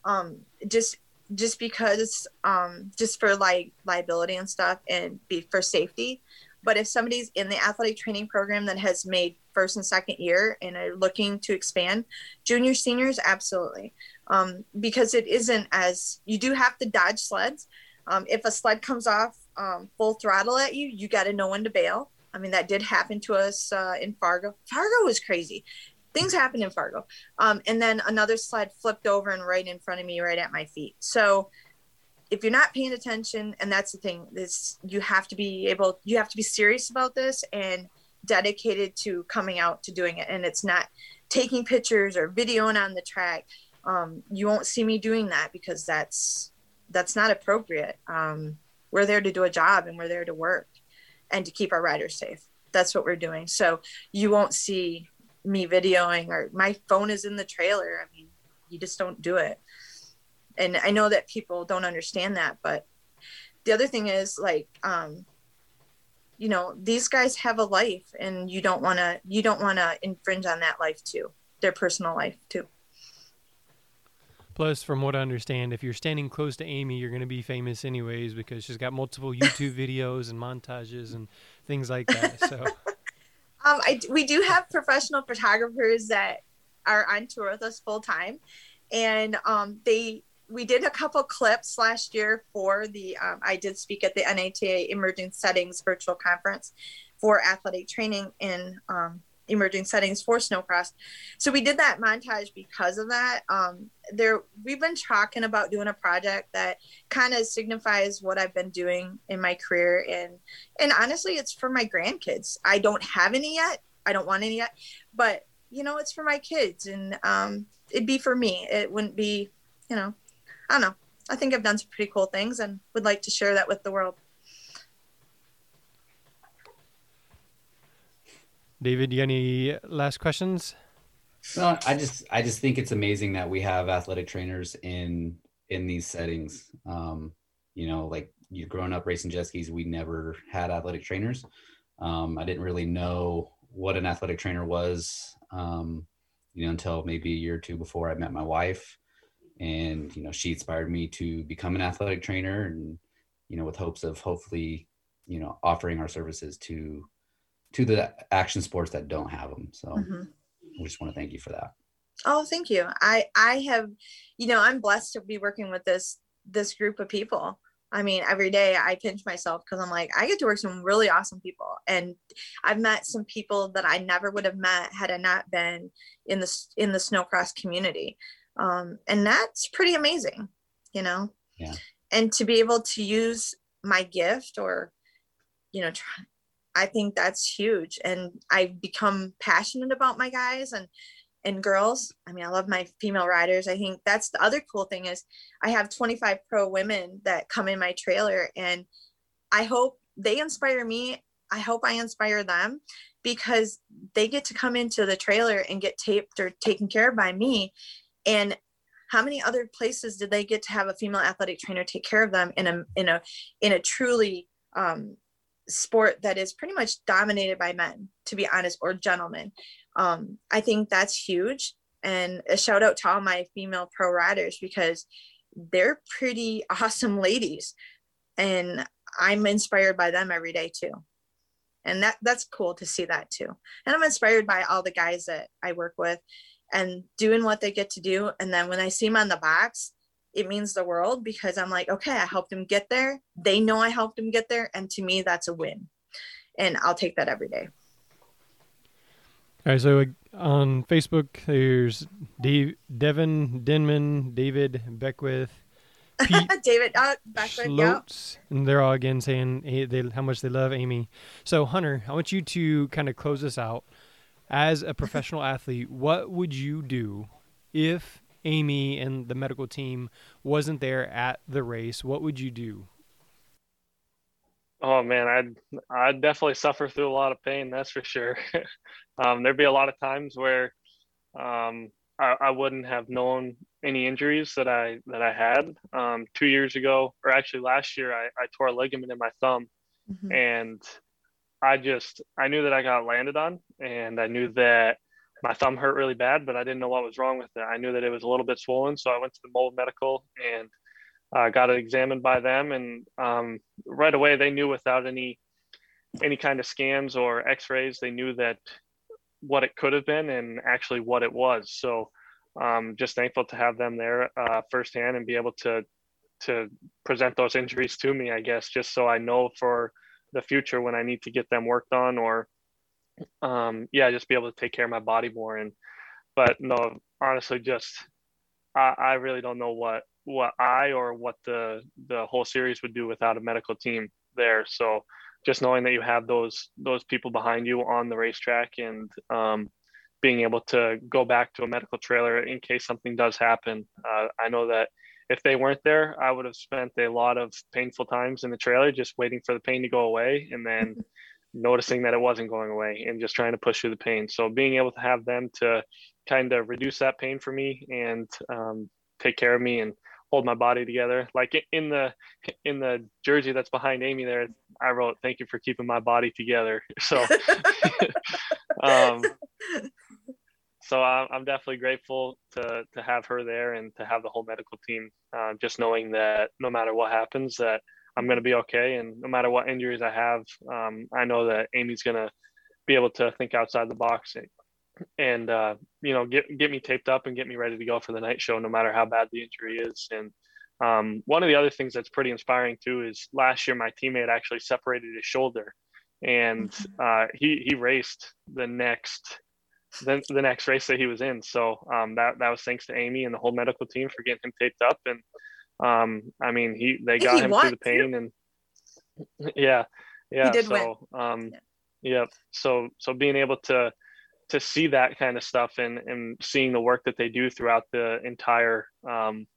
um, just just because, um, just for like liability and stuff, and be for safety. But if somebody's in the athletic training program that has made first and second year and are looking to expand, junior seniors, absolutely. Um, because it isn't as you do have to dodge sleds. Um, if a sled comes off um, full throttle at you, you got to know when to bail. I mean, that did happen to us uh, in Fargo. Fargo was crazy. Things happen in Fargo. Um, and then another sled flipped over and right in front of me, right at my feet. So if you're not paying attention and that's the thing this you have to be able you have to be serious about this and dedicated to coming out to doing it. And it's not taking pictures or videoing on the track. Um, you won't see me doing that because that's that's not appropriate. Um, we're there to do a job and we're there to work and to keep our riders safe. That's what we're doing. So you won't see me videoing or my phone is in the trailer. I mean you just don't do it. And i know that people don't understand that but the other thing is like um you know these guys have a life and you don't want to you don't want to infringe on that life too their personal life too. Plus from what i understand if you're standing close to amy you're going to be famous anyways because she's got multiple youtube [LAUGHS] videos and montages and things like that so [LAUGHS] um I, we do have professional photographers that are on tour with us full time and um they we did a couple clips last year for the um, i did speak at the NATA emerging settings virtual conference for athletic training in um, emerging settings for snowcross. So we did that montage because of that. Um, there we've been talking about doing a project that kind of signifies what i've been doing in my career. And and honestly it's for my grandkids. I don't have any yet. I don't want any yet. But you know it's for my kids. And um, it'd be for me. It wouldn't be you know I don't know. I think I've done some pretty cool things and would like to share that with the world. David, you any last questions? No, I just I just think it's amazing that we have athletic trainers in in these settings. Um, you know, like you growing up racing jet skis, we never had athletic trainers. Um, I didn't really know what an athletic trainer was, um, you know, until maybe a year or two before I met my wife and you know she inspired me to become an athletic trainer and you know with hopes of hopefully you know offering our services to to the action sports that don't have them so mm-hmm. we just want to thank you for that. Oh thank you. I i have you know i'm blessed to be working with this this group of people. I mean every day i pinch myself because i'm like i get to work some really awesome people. And i've met some people that i never would have met had i not been in the in the snowcross community. Um, and that's pretty amazing you know? Yeah. and to be able to use my gift or you know try, i think that's huge and i've become passionate about my guys and and girls. I mean i love my female riders. I think that's the other cool thing is i have 25 pro women that come in my trailer and i hope they inspire me. I hope i inspire them because they get to come into the trailer and get taped or taken care of by me. And how many other places did they get to have a female athletic trainer take care of them in a in a in a truly um, sport that is pretty much dominated by men to be honest or gentlemen. Um, i think that's huge. And a shout out to all my female pro riders because they're pretty [LAUGHS] awesome ladies. And i'm inspired by them every day too. And that that's cool to see that too. And i'm inspired by all the guys that i work with and doing what they get to do. And then when I see them on the box, it means the world because I'm like, okay, I helped them get there. They know I helped them get there. And to me, that's a win. And I'll take that every day. All right. So on Facebook, there's Dave, Devin Denman, David Beckwith, [LAUGHS] David uh, Beckman, yep. and they're all again saying hey, they, how much they love Amy. So Hunter, I want you to kind of close this out. As a professional athlete, what would you do if Amy and the medical team wasn't there at the race? What would you do? Oh man, I'd I'd definitely suffer through a lot of pain. That's for sure. [LAUGHS] um, there'd be a lot of times where um, I, I, wouldn't have known any injuries that I that I had. Um, two years ago, or actually last year, I, I tore a ligament in my thumb, mm-hmm. and I just I knew that I got landed on, and I knew that my thumb hurt really bad, but I didn't know what was wrong with it. I knew that it was a little bit swollen, so I went to the mobile medical and uh, got it examined by them, and um, right away they knew without any any kind of scans or X-rays, they knew that what it could have been and actually what it was. So um, just thankful to have them there uh, firsthand and be able to to present those injuries to me, I guess, just so I know for the future when I need to get them worked on or um, yeah, just be able to take care of my body more. And but no, honestly, just I, I really don't know what what I or what the the whole series would do without a medical team there. So just knowing that you have those those people behind you on the racetrack and um, being able to go back to a medical trailer in case something does happen. Uh, I know that if they weren't there, I would have spent a lot of painful times in the trailer just waiting for the pain to go away and then [LAUGHS] noticing that it wasn't going away and just trying to push through the pain. So being able to have them to kind of reduce that pain for me and um, take care of me and hold my body together. Like in the in the jersey that's behind Amy there, I wrote "Thank you for keeping my body together." [LAUGHS] So, [LAUGHS] um, so I'm definitely grateful to to have her there and to have the whole medical team. Uh, just knowing that no matter what happens, that I'm going to be okay, and no matter what injuries I have, um, I know that Amy's going to be able to think outside the box and uh, you know get get me taped up and get me ready to go for the night show no matter how bad the injury is. And um, one of the other things that's pretty inspiring too is last year my teammate actually separated his shoulder and mm-hmm. uh, he he raced the next the, the next race that he was in. So um, that that was thanks to Amy and the whole medical team for getting him taped up. And um, I mean he they got him through the pain too. and [LAUGHS] yeah yeah so um, yeah. yeah so so being able to to see that kind of stuff and and seeing the work that they do throughout the entire um,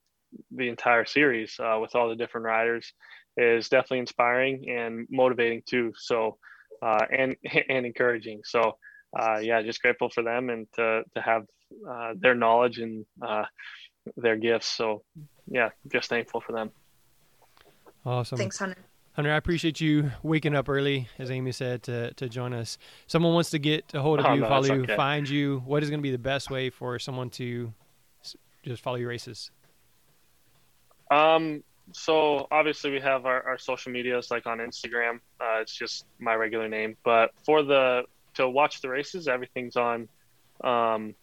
the entire series uh, with all the different riders is definitely inspiring and motivating too. So uh, and [LAUGHS] and encouraging. So uh, yeah, just grateful for them and to to have uh, their knowledge and uh, their gifts. So yeah, just thankful for them. Awesome. Thanks, Hunter. Hunter, I appreciate you waking up early, as Amy said, to, to join us. Someone wants to get a hold of oh, you, no, follow you, okay. find you. What is going to be the best way for someone to just follow your races? Um, so obviously we have our, our social medias like on Instagram. Uh, it's just my regular name, but for the to watch the races, everything's on. Um,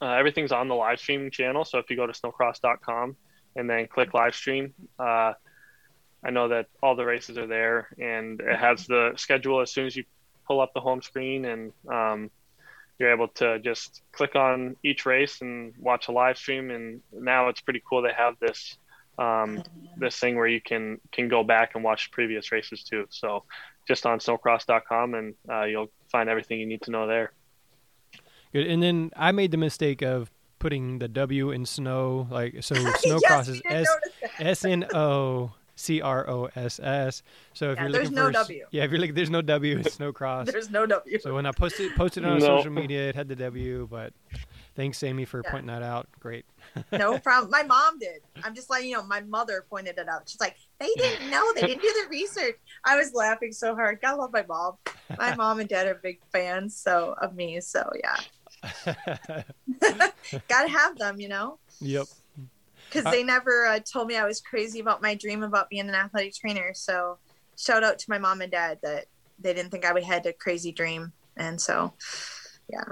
uh, everything's on the live streaming channel. So if you go to snocross.com and then click live stream, uh, I know that all the races are there, and it has the schedule as soon as you pull up the home screen, and um, you're able to just click on each race and watch a live stream. And now it's pretty cool. They have this um, this thing where you can can go back and watch previous races too. So just on snocross.com, and uh, you'll find everything you need to know there. Good. And then I made the mistake of putting the W in snow, like so. Snocross [LAUGHS] yes, is S S N O C R O S S. So if yeah, you're looking no for, W. yeah, if you're like, there's no W, it's [LAUGHS] no cross. there's no W. So when I posted posted on no. social media, it had the W, but thanks, Amy, for yeah. pointing that out. Great. no [LAUGHS] problem. My mom did. I'm just letting you know. My mother pointed it out. She's like, they didn't know. They didn't do the research. I was laughing so hard. God love my mom. My mom and dad are big fans so of me. So yeah. [LAUGHS] Gotta have them, you know. Yep because they never uh, told me I was crazy about my dream about being an athletic trainer. So shout out to my mom and dad that they didn't think I had a crazy dream. And so, yeah.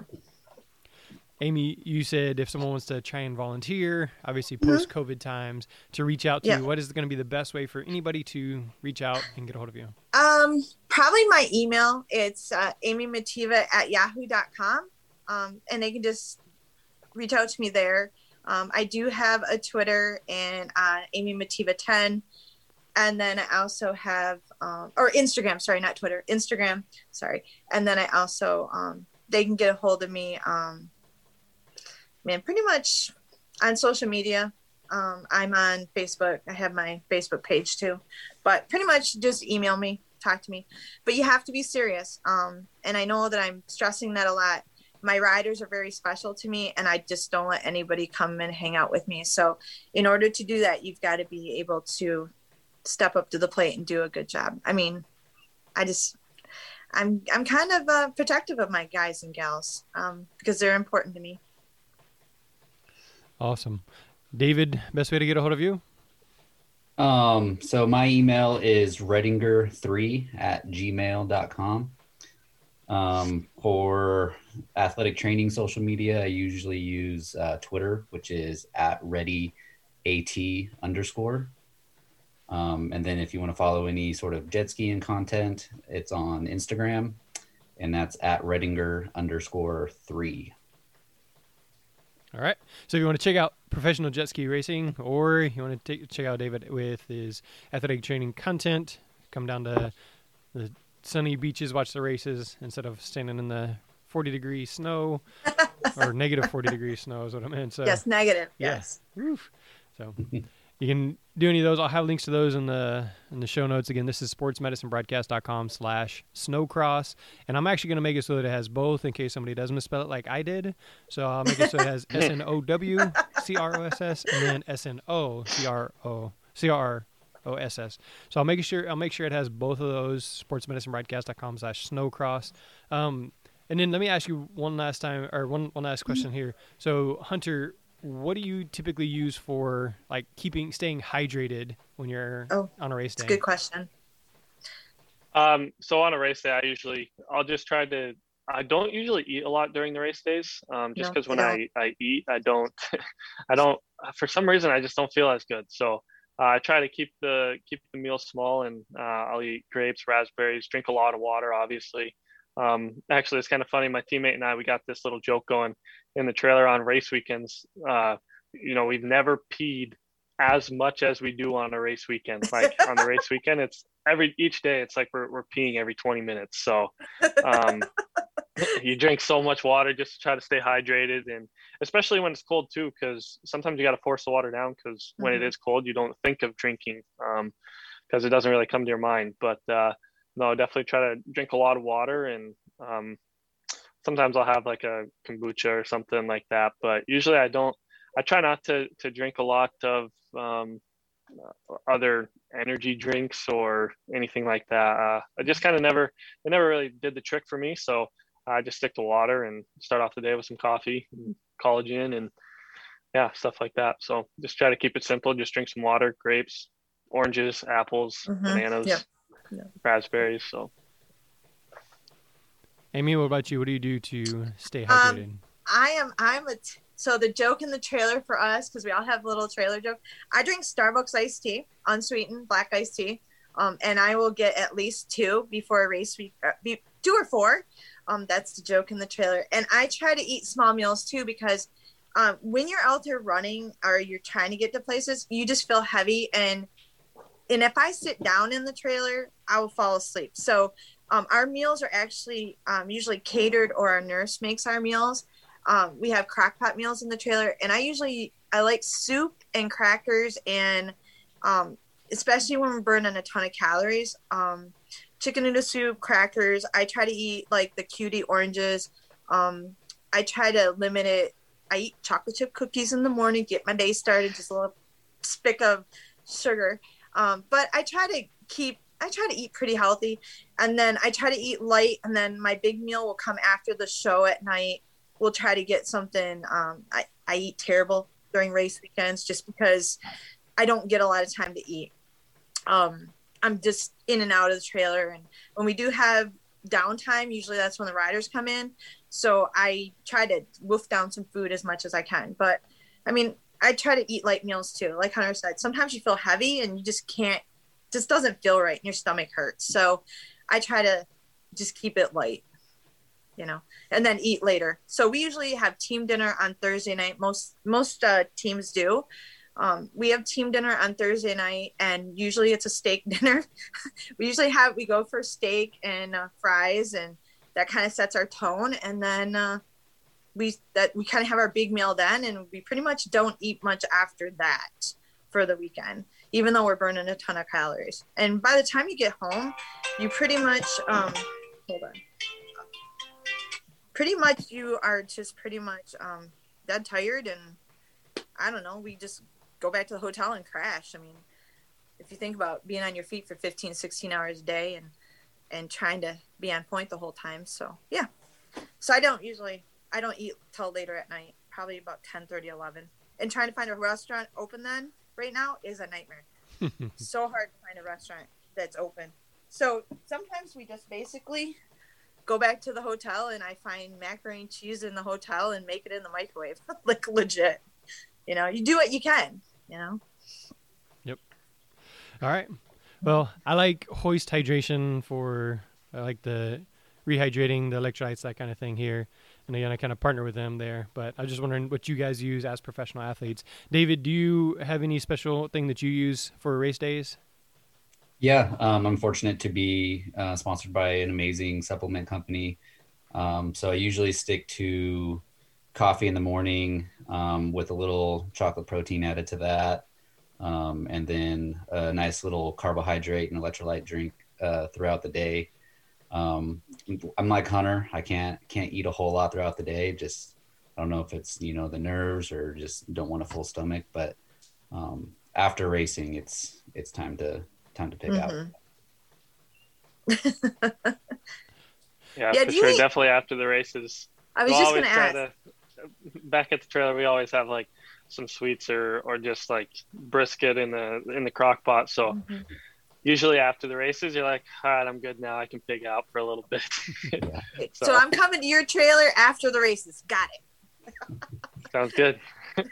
Amy, you said if someone wants to try and volunteer, obviously post COVID mm-hmm. times, to reach out to yeah. you, what is going to be the best way for anybody to reach out and get a hold of you? Um, probably my email. It's uh, amymativa at yahoo.com. Um, and they can just reach out to me there. Um, I do have a Twitter and uh, Amy Mativa 10. And then I also have, um, or Instagram, sorry, not Twitter, Instagram, sorry. And then I also, um, they can get a hold of me, um, man, pretty much on social media. Um, I'm on Facebook. I have my Facebook page too, but pretty much just email me, talk to me. But you have to be serious. Um, and I know that I'm stressing that a lot. My riders are very special to me, and I just don't let anybody come and hang out with me. So, in order to do that, you've got to be able to step up to the plate and do a good job. I mean, I just I'm I'm kind of uh, protective of my guys and gals um, because they're important to me. Awesome. David, best way to get a hold of you? Um, so my email is redinger3 at gmail.com. Um, for athletic training social media, I usually use uh, Twitter, which is at ready at underscore. Um, and then if you want to follow any sort of jet skiing content, it's on Instagram, and that's at redinger underscore three. All right. So if you want to check out professional jet ski racing, or you want to take, check out David with his athletic training content, come down to the sunny beaches, watch the races instead of standing in the 40 degree snow [LAUGHS] or negative 40 degree snow is what I meant. So yes, negative. Yes. So you can do any of those. I'll have links to those in the in the show notes. Again, this is sportsmedicinebroadcast.com slash snowcross. And I'm actually going to make it so that it has both in case somebody does misspell it like I did. So I'll make it so it has S N O W C R O S S and then S N O C R O C R O S S. So I'll make sure I'll make sure it has both of those sportsmedicinebroadcast.com slash snowcross. Um, and then let me ask you one last time or one one last question here. So Hunter, what do you typically use for like keeping staying hydrated when you're oh, on a race day? good question. Um, so on a race day, I usually I'll just try to. I don't usually eat a lot during the race days, um, just because no, when I, I eat, I don't, [LAUGHS] I don't. For some reason, I just don't feel as good. So I try to keep the keep the meal small, and uh, I'll eat grapes, raspberries, drink a lot of water, obviously. Um, actually, it's kind of funny. My teammate and I, we got this little joke going in the trailer on race weekends. Uh, you know, we've never peed as much as we do on a race weekend. Like on the race [LAUGHS] weekend, it's every each day. It's like we're we're peeing every 20 minutes. So um, [LAUGHS] [LAUGHS] you drink so much water just to try to stay hydrated, and especially when it's cold too, because sometimes you got to force the water down because when mm-hmm. it is cold, you don't think of drinking because um, it doesn't really come to your mind. But uh, no, definitely try to drink a lot of water and um, sometimes I'll have like a kombucha or something like that, but usually I don't. I try not to to drink a lot of um, other energy drinks or anything like that. Uh, I just kind of never, it never really did the trick for me. So I just stick to water and start off the day with some coffee, and collagen, and yeah, stuff like that. So just try to keep it simple. Just drink some water, grapes, oranges, apples, mm-hmm. bananas, yeah. Yeah. raspberries. So Amy, what about you? What do you do to stay um, hydrated? Um, I am. I'm a. T- so the joke in the trailer for us, because we all have a little trailer joke. I drink Starbucks iced tea, unsweetened black iced tea, um, and I will get at least two before a race week, uh, be, two or four. Um, that's the joke in the trailer. And I try to eat small meals too because um, when you're out there running or you're trying to get to places, you just feel heavy and and if I sit down in the trailer, I will fall asleep. So um, our meals are actually um, usually catered, or our nurse makes our meals. Um, we have crockpot meals in the trailer, and I usually I like soup and crackers, and um, especially when we're burning a ton of calories. Um, chicken noodle soup, crackers. I try to eat like the cutie oranges. Um, I try to limit it. I eat chocolate chip cookies in the morning, get my day started, just a little spick of sugar. but I try to keep I try to eat pretty healthy, and then I try to eat light, and then my big meal will come after the show at night. We'll try to get something. Um, I I eat terrible during race weekends just because I don't get a lot of time to eat. Um, I'm just in and out of the trailer, and when we do have downtime, usually that's when the riders come in. So I try to wolf down some food as much as I can. But I mean, I try to eat light meals too. Like Hunter said, sometimes you feel heavy and you just can't just doesn't feel right and your stomach hurts. So I try to just keep it light. you know, and then eat later. So we usually have team dinner on Thursday night. Most most uh, teams do. Um, we have team dinner on Thursday night, and usually it's a steak [LAUGHS] dinner. we usually have we go for steak and uh, fries, and that kind of sets our tone. And then uh, we that we kind of have our big meal then, and we pretty much don't eat much after that for the weekend, even though we're burning a ton of calories. And by the time you get home, you pretty much um, hold on. Pretty much, you are just pretty much um, dead tired, and I don't know. We just go back to the hotel and crash. I mean, if you think about being on your feet for 15, 16 hours a day and and trying to be on point the whole time. So yeah. So I don't usually I don't eat till later at night, probably about 10, 30, 11. And trying to find a restaurant open then right now is a nightmare. [LAUGHS] so hard to find a restaurant that's open. So sometimes we just basically go back to the hotel and I find macaroni and cheese in the hotel and make it in the microwave. [LAUGHS] like legit. You know, you do what you can, you know. Yep. All right. Well, I like hoist hydration for I like the rehydrating, the electrolytes, that kind of thing here. And again, I kind of partner with them there. But I was just wondering what you guys use as professional athletes. David, do you have any special thing that you use for race days? Yeah, um, I'm fortunate to be uh, sponsored by an amazing supplement company. Um, so I usually stick to coffee in the morning um, with a little chocolate protein added to that, um, and then a nice little carbohydrate and electrolyte drink uh, throughout the day. Um, I'm like Hunter. I can't can't eat a whole lot throughout the day. Just I don't know if it's you know the nerves or just don't want a full stomach. But um, after racing, it's it's time to time to pick mm-hmm. out. [LAUGHS] [LAUGHS] yeah, yeah, for sure. Eat... Definitely after the races. I was we'll just going to ask. Back at the trailer, we always have like some sweets or or just like brisket in the in the crock pot. So. Mm-hmm usually after the races, you're like, all right, I'm good now. I can pig out for a little bit. [LAUGHS] so. so. I'm coming to your trailer after the races. Got it. [LAUGHS] Sounds good. [LAUGHS]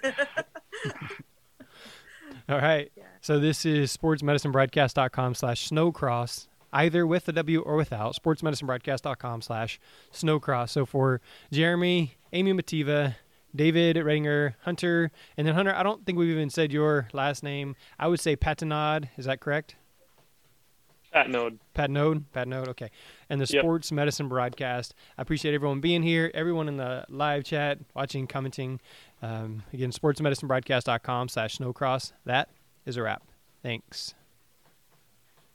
all right. Yeah. So this is sportsmedicinebroadcast.com slash snowcross, either with the W or without, sportsmedicinebroadcast.com slash snowcross. So for Jeremy, Amy Mativa, David Redinger, Hunter, and then Hunter, I don't think we've even said your last name. I would say Patenaude. Is that correct? Pat Node. Pat Node. Pat Node. Okay. And the yep. sports medicine broadcast. I appreciate everyone being here, everyone in the live chat, watching, commenting. Um, again, sportsmedicinebroadcast.com slash snowcross. That is a wrap. Thanks.